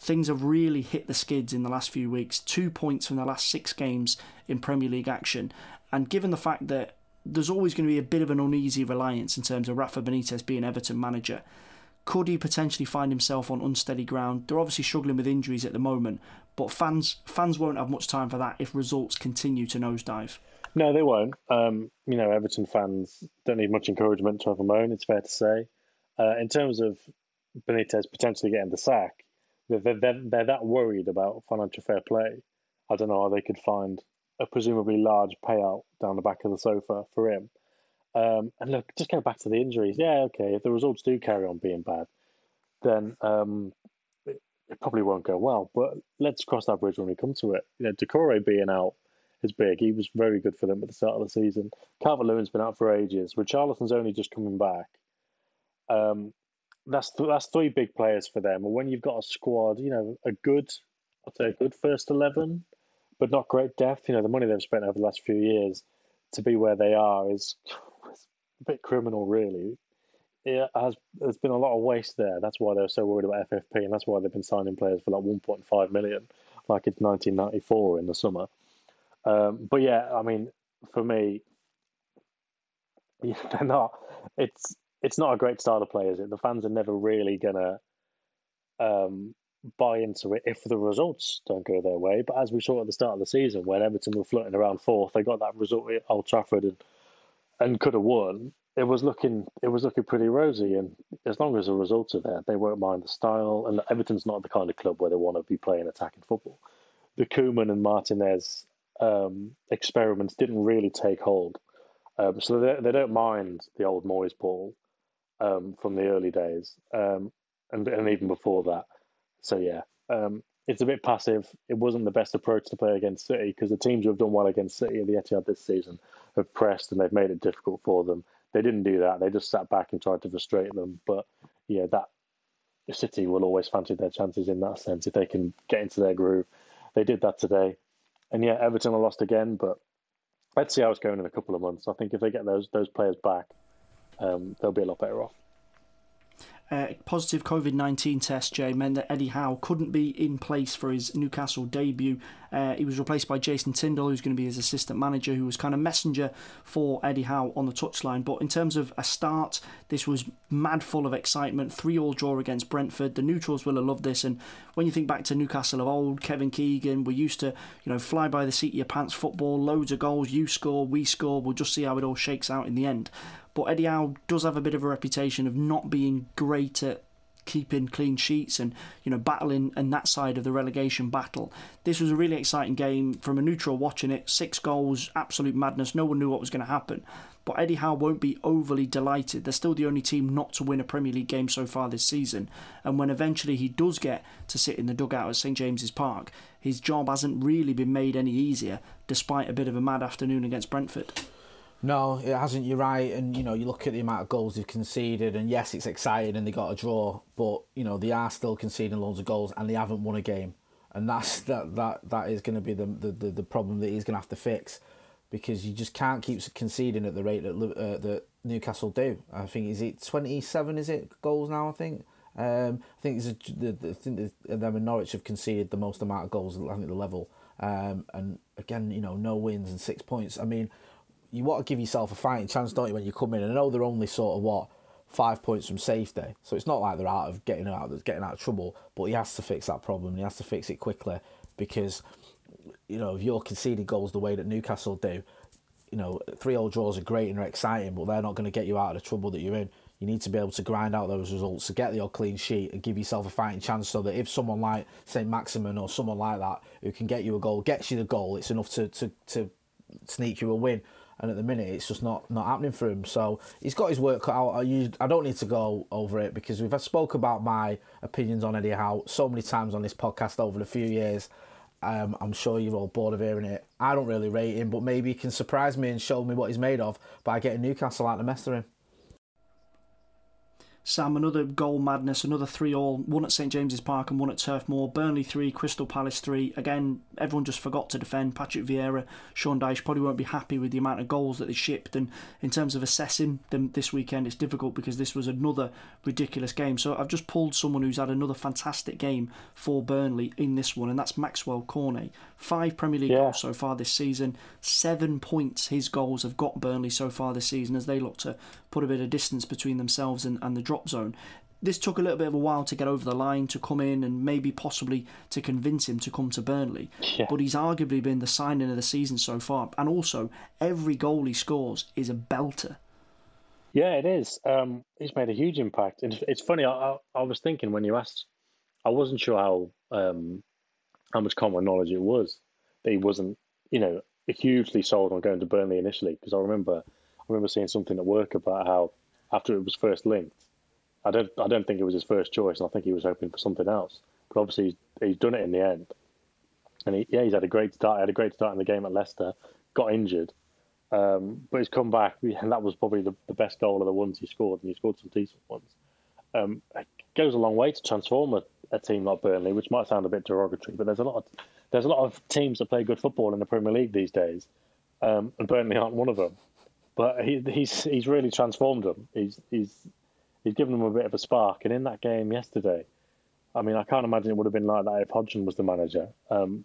things have really hit the skids in the last few weeks. Two points from the last six games in Premier League action. And given the fact that there's always going to be a bit of an uneasy reliance in terms of Rafa Benitez being Everton manager, could he potentially find himself on unsteady ground? They're obviously struggling with injuries at the moment, but fans fans won't have much time for that if results continue to nosedive. No, they won't. Um, you know, Everton fans don't need much encouragement to have a moan. It's fair to say. Uh, in terms of Benitez potentially getting the sack, they're, they're, they're that worried about financial fair play. I don't know how they could find a presumably large payout down the back of the sofa for him. Um, and look, just go back to the injuries. Yeah, okay, if the results do carry on being bad, then um, it, it, probably won't go well. But let's cross that bridge when we come to it. You know, Doucouré being out is big. He was very good for them at the start of the season. Calvert Lewin's been out for ages. Richarlison's only just coming back. Um, that's th- that's three big players for them. And when you've got a squad, you know, a good, I'd say a good first eleven, but not great depth. You know, the money they've spent over the last few years to be where they are is a bit criminal, really. It has there's been a lot of waste there. That's why they're so worried about FFP, and that's why they've been signing players for like 1.5 million, like it's 1994 in the summer. Um, but yeah, I mean, for me, they're not. It's it's not a great style of play, is it? The fans are never really gonna um, buy into it if the results don't go their way. But as we saw at the start of the season, when Everton were floating around fourth, they got that result at Old Trafford and and could have won. It was looking it was looking pretty rosy, and as long as the results are there, they won't mind the style. And Everton's not the kind of club where they want to be playing attacking football. The Koeman and Martinez um, experiments didn't really take hold, um, so they, they don't mind the old Moyes ball um, from the early days, um, and and even before that. So yeah, um, it's a bit passive. It wasn't the best approach to play against City because the teams who have done well against City at the Etihad this season have pressed and they've made it difficult for them. They didn't do that. They just sat back and tried to frustrate them. But yeah, that City will always fancy their chances in that sense if they can get into their groove. They did that today, and yeah, Everton are lost again. But let's see how it's going in a couple of months. I think if they get those those players back, um, they'll be a lot better off uh, positive COVID 19 test, Jay, meant that Eddie Howe couldn't be in place for his Newcastle debut. Uh, he was replaced by Jason Tindall, who's going to be his assistant manager, who was kind of messenger for Eddie Howe on the touchline. But in terms of a start, this was mad full of excitement. Three all draw against Brentford. The neutrals will have loved this. And when you think back to Newcastle of old, Kevin Keegan, we used to, you know, fly by the seat of your pants football, loads of goals, you score, we score. We'll just see how it all shakes out in the end. But Eddie Howe does have a bit of a reputation of not being great at keeping clean sheets and you know battling and that side of the relegation battle. This was a really exciting game from a neutral watching it. Six goals, absolute madness. No one knew what was going to happen. But Eddie Howe won't be overly delighted. They're still the only team not to win a Premier League game so far this season. And when eventually he does get to sit in the dugout at St James's Park, his job hasn't really been made any easier, despite a bit of a mad afternoon against Brentford. No, it hasn't. You're right, and you know you look at the amount of goals they've conceded, and yes, it's exciting, and they got a draw, but you know they are still conceding loads of goals, and they haven't won a game, and that's that that that is going to be the, the the problem that he's going to have to fix, because you just can't keep conceding at the rate that uh, that Newcastle do. I think is it 27? Is it goals now? I think. Um, I think a, the, the, I think the, them and Norwich have conceded the most amount of goals. Think the level, um, and again, you know, no wins and six points. I mean you want to give yourself a fighting chance, don't you, when you come in? I know they're only sort of what five points from safety, so it's not like they're out of getting out of getting out of trouble. But he has to fix that problem. He has to fix it quickly because you know if you're conceding goals the way that Newcastle do, you know three old draws are great and are exciting, but they're not going to get you out of the trouble that you're in. You need to be able to grind out those results to get your clean sheet and give yourself a fighting chance so that if someone like St Maximin or someone like that who can get you a goal gets you the goal, it's enough to, to, to sneak you a win and at the minute it's just not not happening for him. So he's got his work cut out. I, I don't need to go over it because we've spoke about my opinions on Eddie Howe so many times on this podcast over the few years. Um, I'm sure you're all bored of hearing it. I don't really rate him, but maybe he can surprise me and show me what he's made of by getting Newcastle out of the mess for him. Sam, another goal madness, another three all, one at St James's Park and one at Turf Moor. Burnley three, Crystal Palace three. Again, everyone just forgot to defend. Patrick Vieira, Sean Dyche probably won't be happy with the amount of goals that they shipped. And in terms of assessing them this weekend, it's difficult because this was another ridiculous game. So I've just pulled someone who's had another fantastic game for Burnley in this one, and that's Maxwell Cornet. Five Premier League yeah. goals so far this season, seven points his goals have got Burnley so far this season as they look to put a bit of distance between themselves and, and the drop zone. This took a little bit of a while to get over the line, to come in, and maybe possibly to convince him to come to Burnley. Yeah. But he's arguably been the signing of the season so far. And also, every goal he scores is a belter. Yeah, it is. Um, he's made a huge impact. And it's funny, I, I, I, was thinking when you asked, I wasn't sure how um, how much common knowledge it was that he wasn't, you know, hugely sold on going to Burnley initially. Because I remember, remember seeing something at work about how after it was first linked, I don't, I don't think it was his first choice, and I think he was hoping for something else. But obviously, he's, he's done it in the end, and he, yeah, he's had a great start. He had a great start in the game at Leicester, got injured, um, but he's come back, and that was probably the, the best goal of the ones he scored, and he scored some decent ones. Um, it goes a long way to transform a, a team like Burnley, which might sound a bit derogatory, but there's a lot of there's a lot of teams that play good football in the Premier League these days, um, and Burnley aren't one of them. But he, he's he's really transformed them. He's he's he's given them a bit of a spark. And in that game yesterday, I mean, I can't imagine it would have been like that if Hodgson was the manager. Um,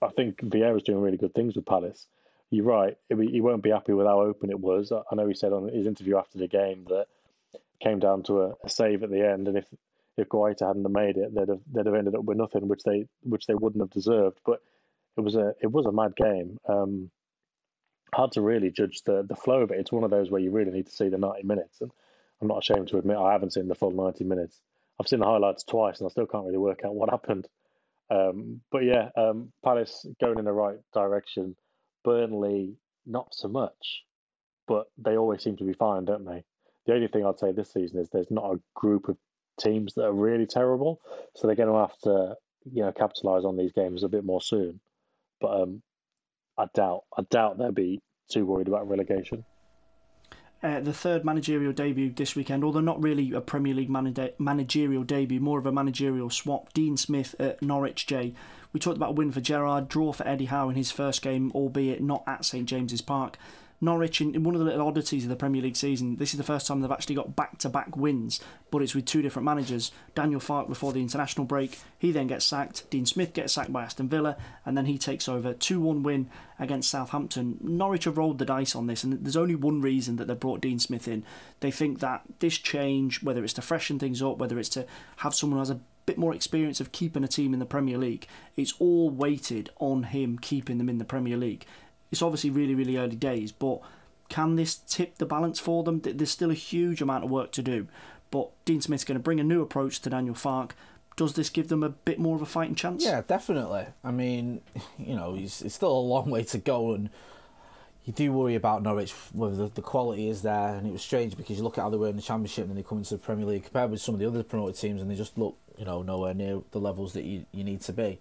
I think Vieira's doing really good things with Palace. You're right; he won't be happy with how open it was. I know he said on his interview after the game that came down to a, a save at the end, and if if Guaita hadn't made it, they'd have they'd have ended up with nothing, which they which they wouldn't have deserved. But it was a it was a mad game. Um, hard to really judge the the flow of it. It's one of those where you really need to see the ninety minutes, and I'm not ashamed to admit I haven't seen the full ninety minutes. I've seen the highlights twice, and I still can't really work out what happened. Um, but yeah, um, Palace going in the right direction. Burnley not so much, but they always seem to be fine, don't they? The only thing I'd say this season is there's not a group of teams that are really terrible. So they're going to have to, you know, capitalize on these games a bit more soon. But um, I doubt, I doubt they'll be too worried about relegation. Uh, the third managerial debut this weekend, although not really a Premier League managerial debut, more of a managerial swap. Dean Smith at Norwich Jay. We talked about a win for Gerrard, draw for Eddie Howe in his first game, albeit not at St James's Park. Norwich, in, in, one of the little oddities of the Premier League season, this is the first time they've actually got back to back wins, but it's with two different managers. Daniel Farke before the international break, he then gets sacked. Dean Smith gets sacked by Aston Villa, and then he takes over. 2 1 win against Southampton. Norwich have rolled the dice on this, and there's only one reason that they brought Dean Smith in. They think that this change, whether it's to freshen things up, whether it's to have someone who has a bit more experience of keeping a team in the Premier League, it's all weighted on him keeping them in the Premier League. It's obviously really, really early days, but can this tip the balance for them? There's still a huge amount of work to do, but Dean Smith's going to bring a new approach to Daniel Farke. Does this give them a bit more of a fighting chance? Yeah, definitely. I mean, you know, it's, it's still a long way to go, and you do worry about Norwich whether the, the, quality is there. And it was strange because you look at how they were in the Championship and then they come into the Premier League compared with some of the other promoted teams, and they just look, you know, nowhere near the levels that you, you need to be.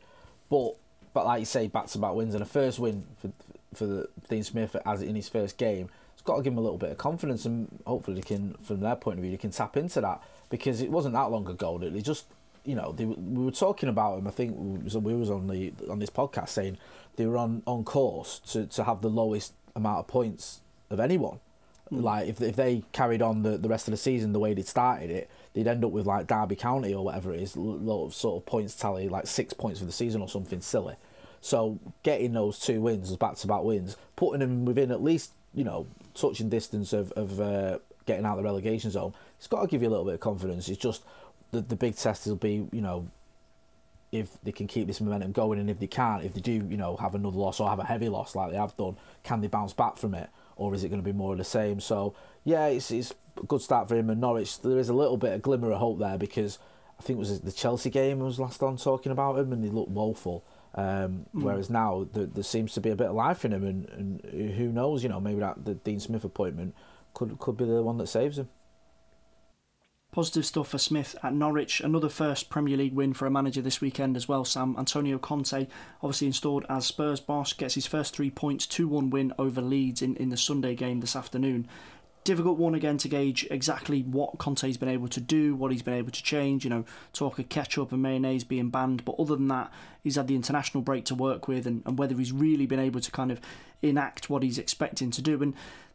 But but like you say, back to back wins and a first win for for the Dean Smith as in his first game, it's got to give him a little bit of confidence, and hopefully they can, from their point of view, they can tap into that because it wasn't that long ago that they just, you know, they, we were talking about him. I think we was, on the on this podcast saying they were on, on course to, to have the lowest amount of points of anyone. Mm. Like if if they carried on the, the rest of the season the way they started it, they'd end up with like Derby County or whatever it is, lot of sort of points tally, like six points for the season or something silly. So getting those two wins, those back to back wins, putting them within at least you know touching distance of of uh, getting out of the relegation zone, it's got to give you a little bit of confidence. It's just the the big test will be you know if they can keep this momentum going, and if they can't, if they do you know have another loss or have a heavy loss like they have done, can they bounce back from it, or is it going to be more of the same? So yeah, it's it's a good start for him and Norwich. There is a little bit of glimmer of hope there because I think it was the Chelsea game I was last on talking about him, and he looked woeful. Um, mm. Whereas now there, there, seems to be a bit of life in him, and, and who knows? You know, maybe that the Dean Smith appointment could could be the one that saves him. Positive stuff for Smith at Norwich. Another first Premier League win for a manager this weekend as well, Sam. Antonio Conte, obviously installed as Spurs boss, gets his first three points, 2 1 win over Leeds in, in the Sunday game this afternoon difficult one again to gauge exactly what Conte's been able to do, what he's been able to change. You know, talk of ketchup and mayonnaise being banned, but other than that, he's had the international break to work with, and, and whether he's really been able to kind of enact what he's expecting to do. And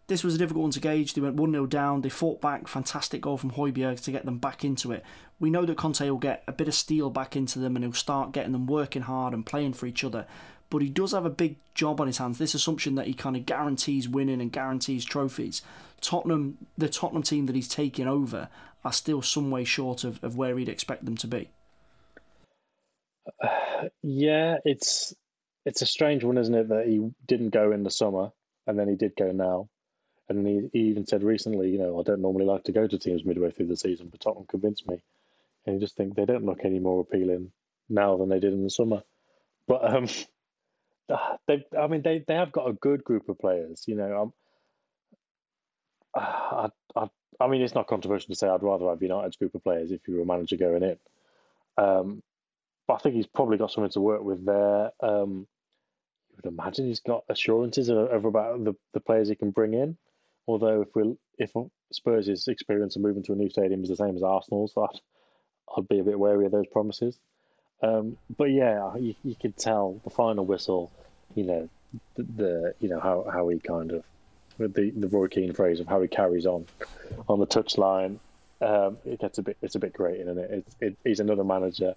this was a difficult one to gauge. They went 1 0 down, they fought back, fantastic goal from Højbjerg to get them back into it. We know that Conte will get a bit of steel back into them and he'll start getting them working hard and playing for each other but he does have a big job on his hands. This assumption that he kind of guarantees winning and guarantees trophies. Tottenham, the Tottenham team that he's taking over, are still some way short of, of where he'd expect them to be. Uh, yeah, it's it's a strange one, isn't it, that he didn't go in the summer and then he did go now. And he, he even said recently, you know, I don't normally like to go to teams midway through the season, but Tottenham convinced me. And you just think they don't look any more appealing now than they did in the summer. But um, they, I mean, they, they have got a good group of players. You know, um, I, I, I mean, it's not controversial to say I'd rather have United's group of players if you were a manager going in. Um, but I think he's probably got something to work with there. Um, you would imagine he's got assurances of, about the, the players he can bring in. Although if we if Spurs' experience of moving to a new stadium is the same as Arsenal's, so I'd, I'd be a bit wary of those promises. Um, but yeah, you, you could tell the final whistle. You know, the, the you know how how he kind of the the Roy Keane phrase of how he carries on on the touchline. Um, it gets a bit it's a bit grating, and it? It's, it, he's another manager.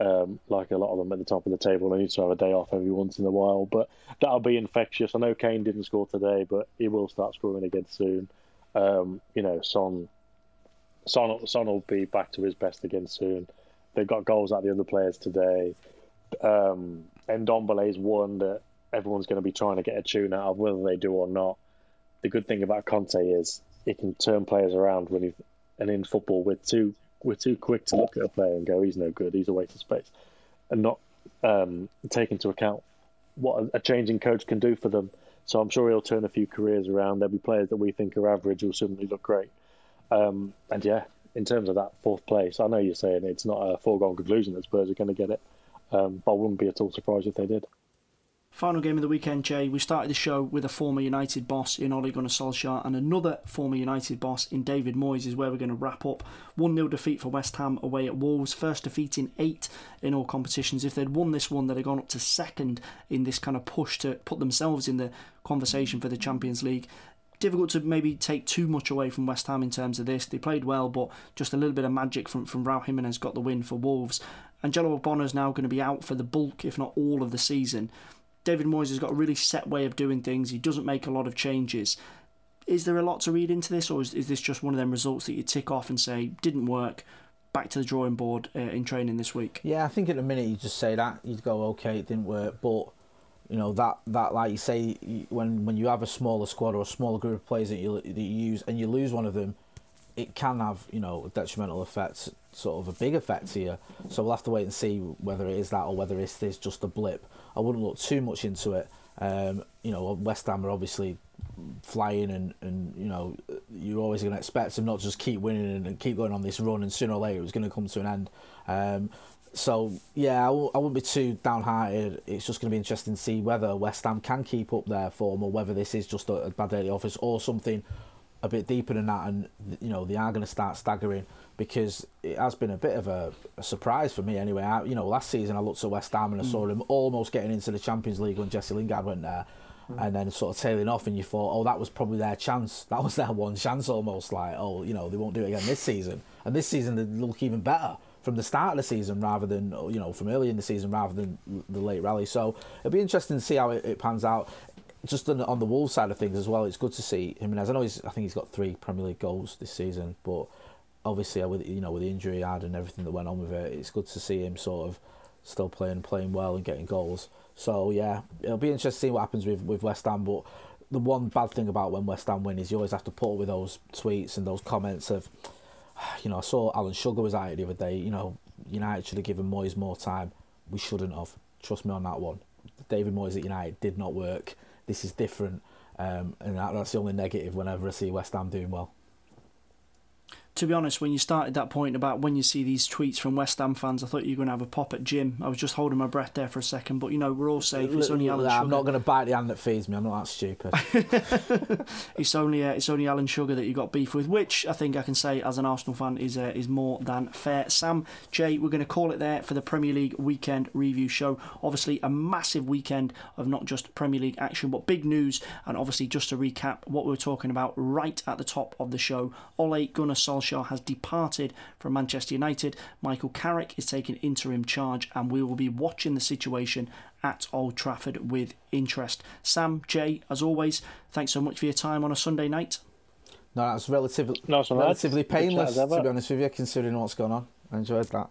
Um, like a lot of them at the top of the table, he needs to have a day off every once in a while. But that'll be infectious. I know Kane didn't score today, but he will start scoring again soon. Um, you know, Son, Son, Son will be back to his best again soon. They've got goals out the other players today. Um, and is one that everyone's going to be trying to get a tune out of, whether they do or not the good thing about Conte is he can turn players around when he's and in football we're too we're too quick to look at a player and go he's no good he's a waste of space and not um, take into account what a, changing coach can do for them. So I'm sure he'll turn a few careers around. There'll be players that we think are average who'll suddenly look great. Um, and yeah, in terms of that fourth place, I know you're saying it's not a foregone conclusion that Spurs are going to get it, um, but I wouldn't be at all surprised if they did. Final game of the weekend, Jay. We started the show with a former United boss in Ole Gunnar Solskjaer and another former United boss in David Moyes is where we're going to wrap up. 1 0 defeat for West Ham away at Wolves. First defeat in eight in all competitions. If they'd won this one, they'd have gone up to second in this kind of push to put themselves in the conversation for the Champions League difficult to maybe take too much away from West Ham in terms of this. They played well, but just a little bit of magic from, from Raul Jimenez got the win for Wolves. Angelo Ogbonna is now going to be out for the bulk, if not all, of the season. David Moyes has got a really set way of doing things. He doesn't make a lot of changes. Is there a lot to read into this, or is, is this just one of them results that you tick off and say didn't work? Back to the drawing board uh, in training this week. Yeah, I think at the minute you just say that you'd go okay, it didn't work, but you know that that like you say when when you have a smaller squad or a smaller group of players that you that you use and you lose one of them, it can have you know detrimental effects, sort of a big effect here. So we'll have to wait and see whether it is that or whether it's this just a blip. I wouldn't look too much into it. Um, you know, West Ham are obviously flying, and, and you know you're always going to expect them not just keep winning and, and, keep going on this run, and sooner or later it's going to come to an end. Um, so yeah, I w- I wouldn't be too downhearted. It's just going to be interesting to see whether West Ham can keep up their form, or whether this is just a, a bad day at the office, or something a bit deeper than that, and you know they are going to start staggering because it has been a bit of a, a surprise for me anyway. I, you know, last season I looked at West Ham and I saw mm. them almost getting into the Champions League when Jesse Lingard went there, mm. and then sort of tailing off, and you thought, oh, that was probably their chance. That was their one chance, almost like, oh, you know, they won't do it again this season, and this season they look even better from the start of the season rather than you know from early in the season rather than the late rally. So it'll be interesting to see how it, it pans out just on, on the Wolves side of things as well, it's good to see as I know, he's, I think he's got three Premier League goals this season, but obviously with you know with the injury he had and everything that went on with it, it's good to see him sort of still playing playing well and getting goals. So yeah, it'll be interesting to see what happens with with West Ham. But the one bad thing about when West Ham win is you always have to put up with those tweets and those comments of, you know, I saw Alan Sugar was out the other day. You know, United should have given Moyes more time. We shouldn't have. Trust me on that one. David Moyes at United did not work this is different. Um, and that, that's the only negative whenever I see West Ham doing well. To be honest, when you started that point about when you see these tweets from West Ham fans, I thought you were going to have a pop at Jim. I was just holding my breath there for a second, but you know we're all safe. It's only Alan I'm not going to bite the hand that feeds me. I'm not that stupid. It's only uh, it's only Alan Sugar that you got beef with, which I think I can say as an Arsenal fan is uh, is more than fair. Sam Jay, we're going to call it there for the Premier League weekend review show. Obviously, a massive weekend of not just Premier League action, but big news. And obviously, just to recap what we were talking about right at the top of the show, Ole Gunnar Solskjaer has departed from Manchester United. Michael Carrick is taking interim charge, and we will be watching the situation at Old Trafford with interest. Sam, Jay, as always, thanks so much for your time on a Sunday night. No, that's relatively Nice one, lads. relatively painless to be honest with you, considering what's going on. I enjoyed that.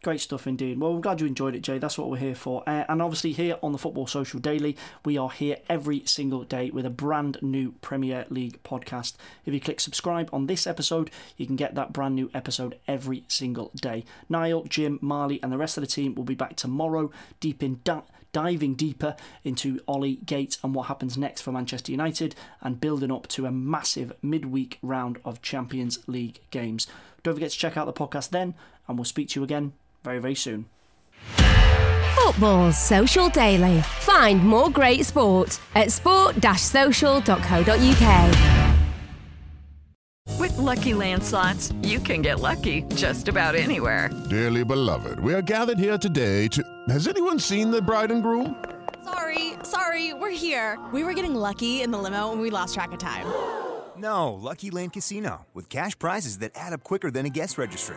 Great stuff indeed. Well, I'm glad you enjoyed it, Jay. That's what we're here for. Uh, and obviously, here on the Football Social Daily, we are here every single day with a brand new Premier League podcast. If you click subscribe on this episode, you can get that brand new episode every single day. Niall, Jim, Marley, and the rest of the team will be back tomorrow, deep in da- diving deeper into Ollie Gates and what happens next for Manchester United, and building up to a massive midweek round of Champions League games. Don't forget to check out the podcast then, and we'll speak to you again very, very soon. Football Social Daily. Find more great sport at sport-social.co.uk. With Lucky Land slots, you can get lucky just about anywhere. Dearly beloved, we are gathered here today to. Has anyone seen the bride and groom? Sorry, sorry, we're here. We were getting lucky in the limo and we lost track of time. No, Lucky Land Casino, with cash prizes that add up quicker than a guest registry.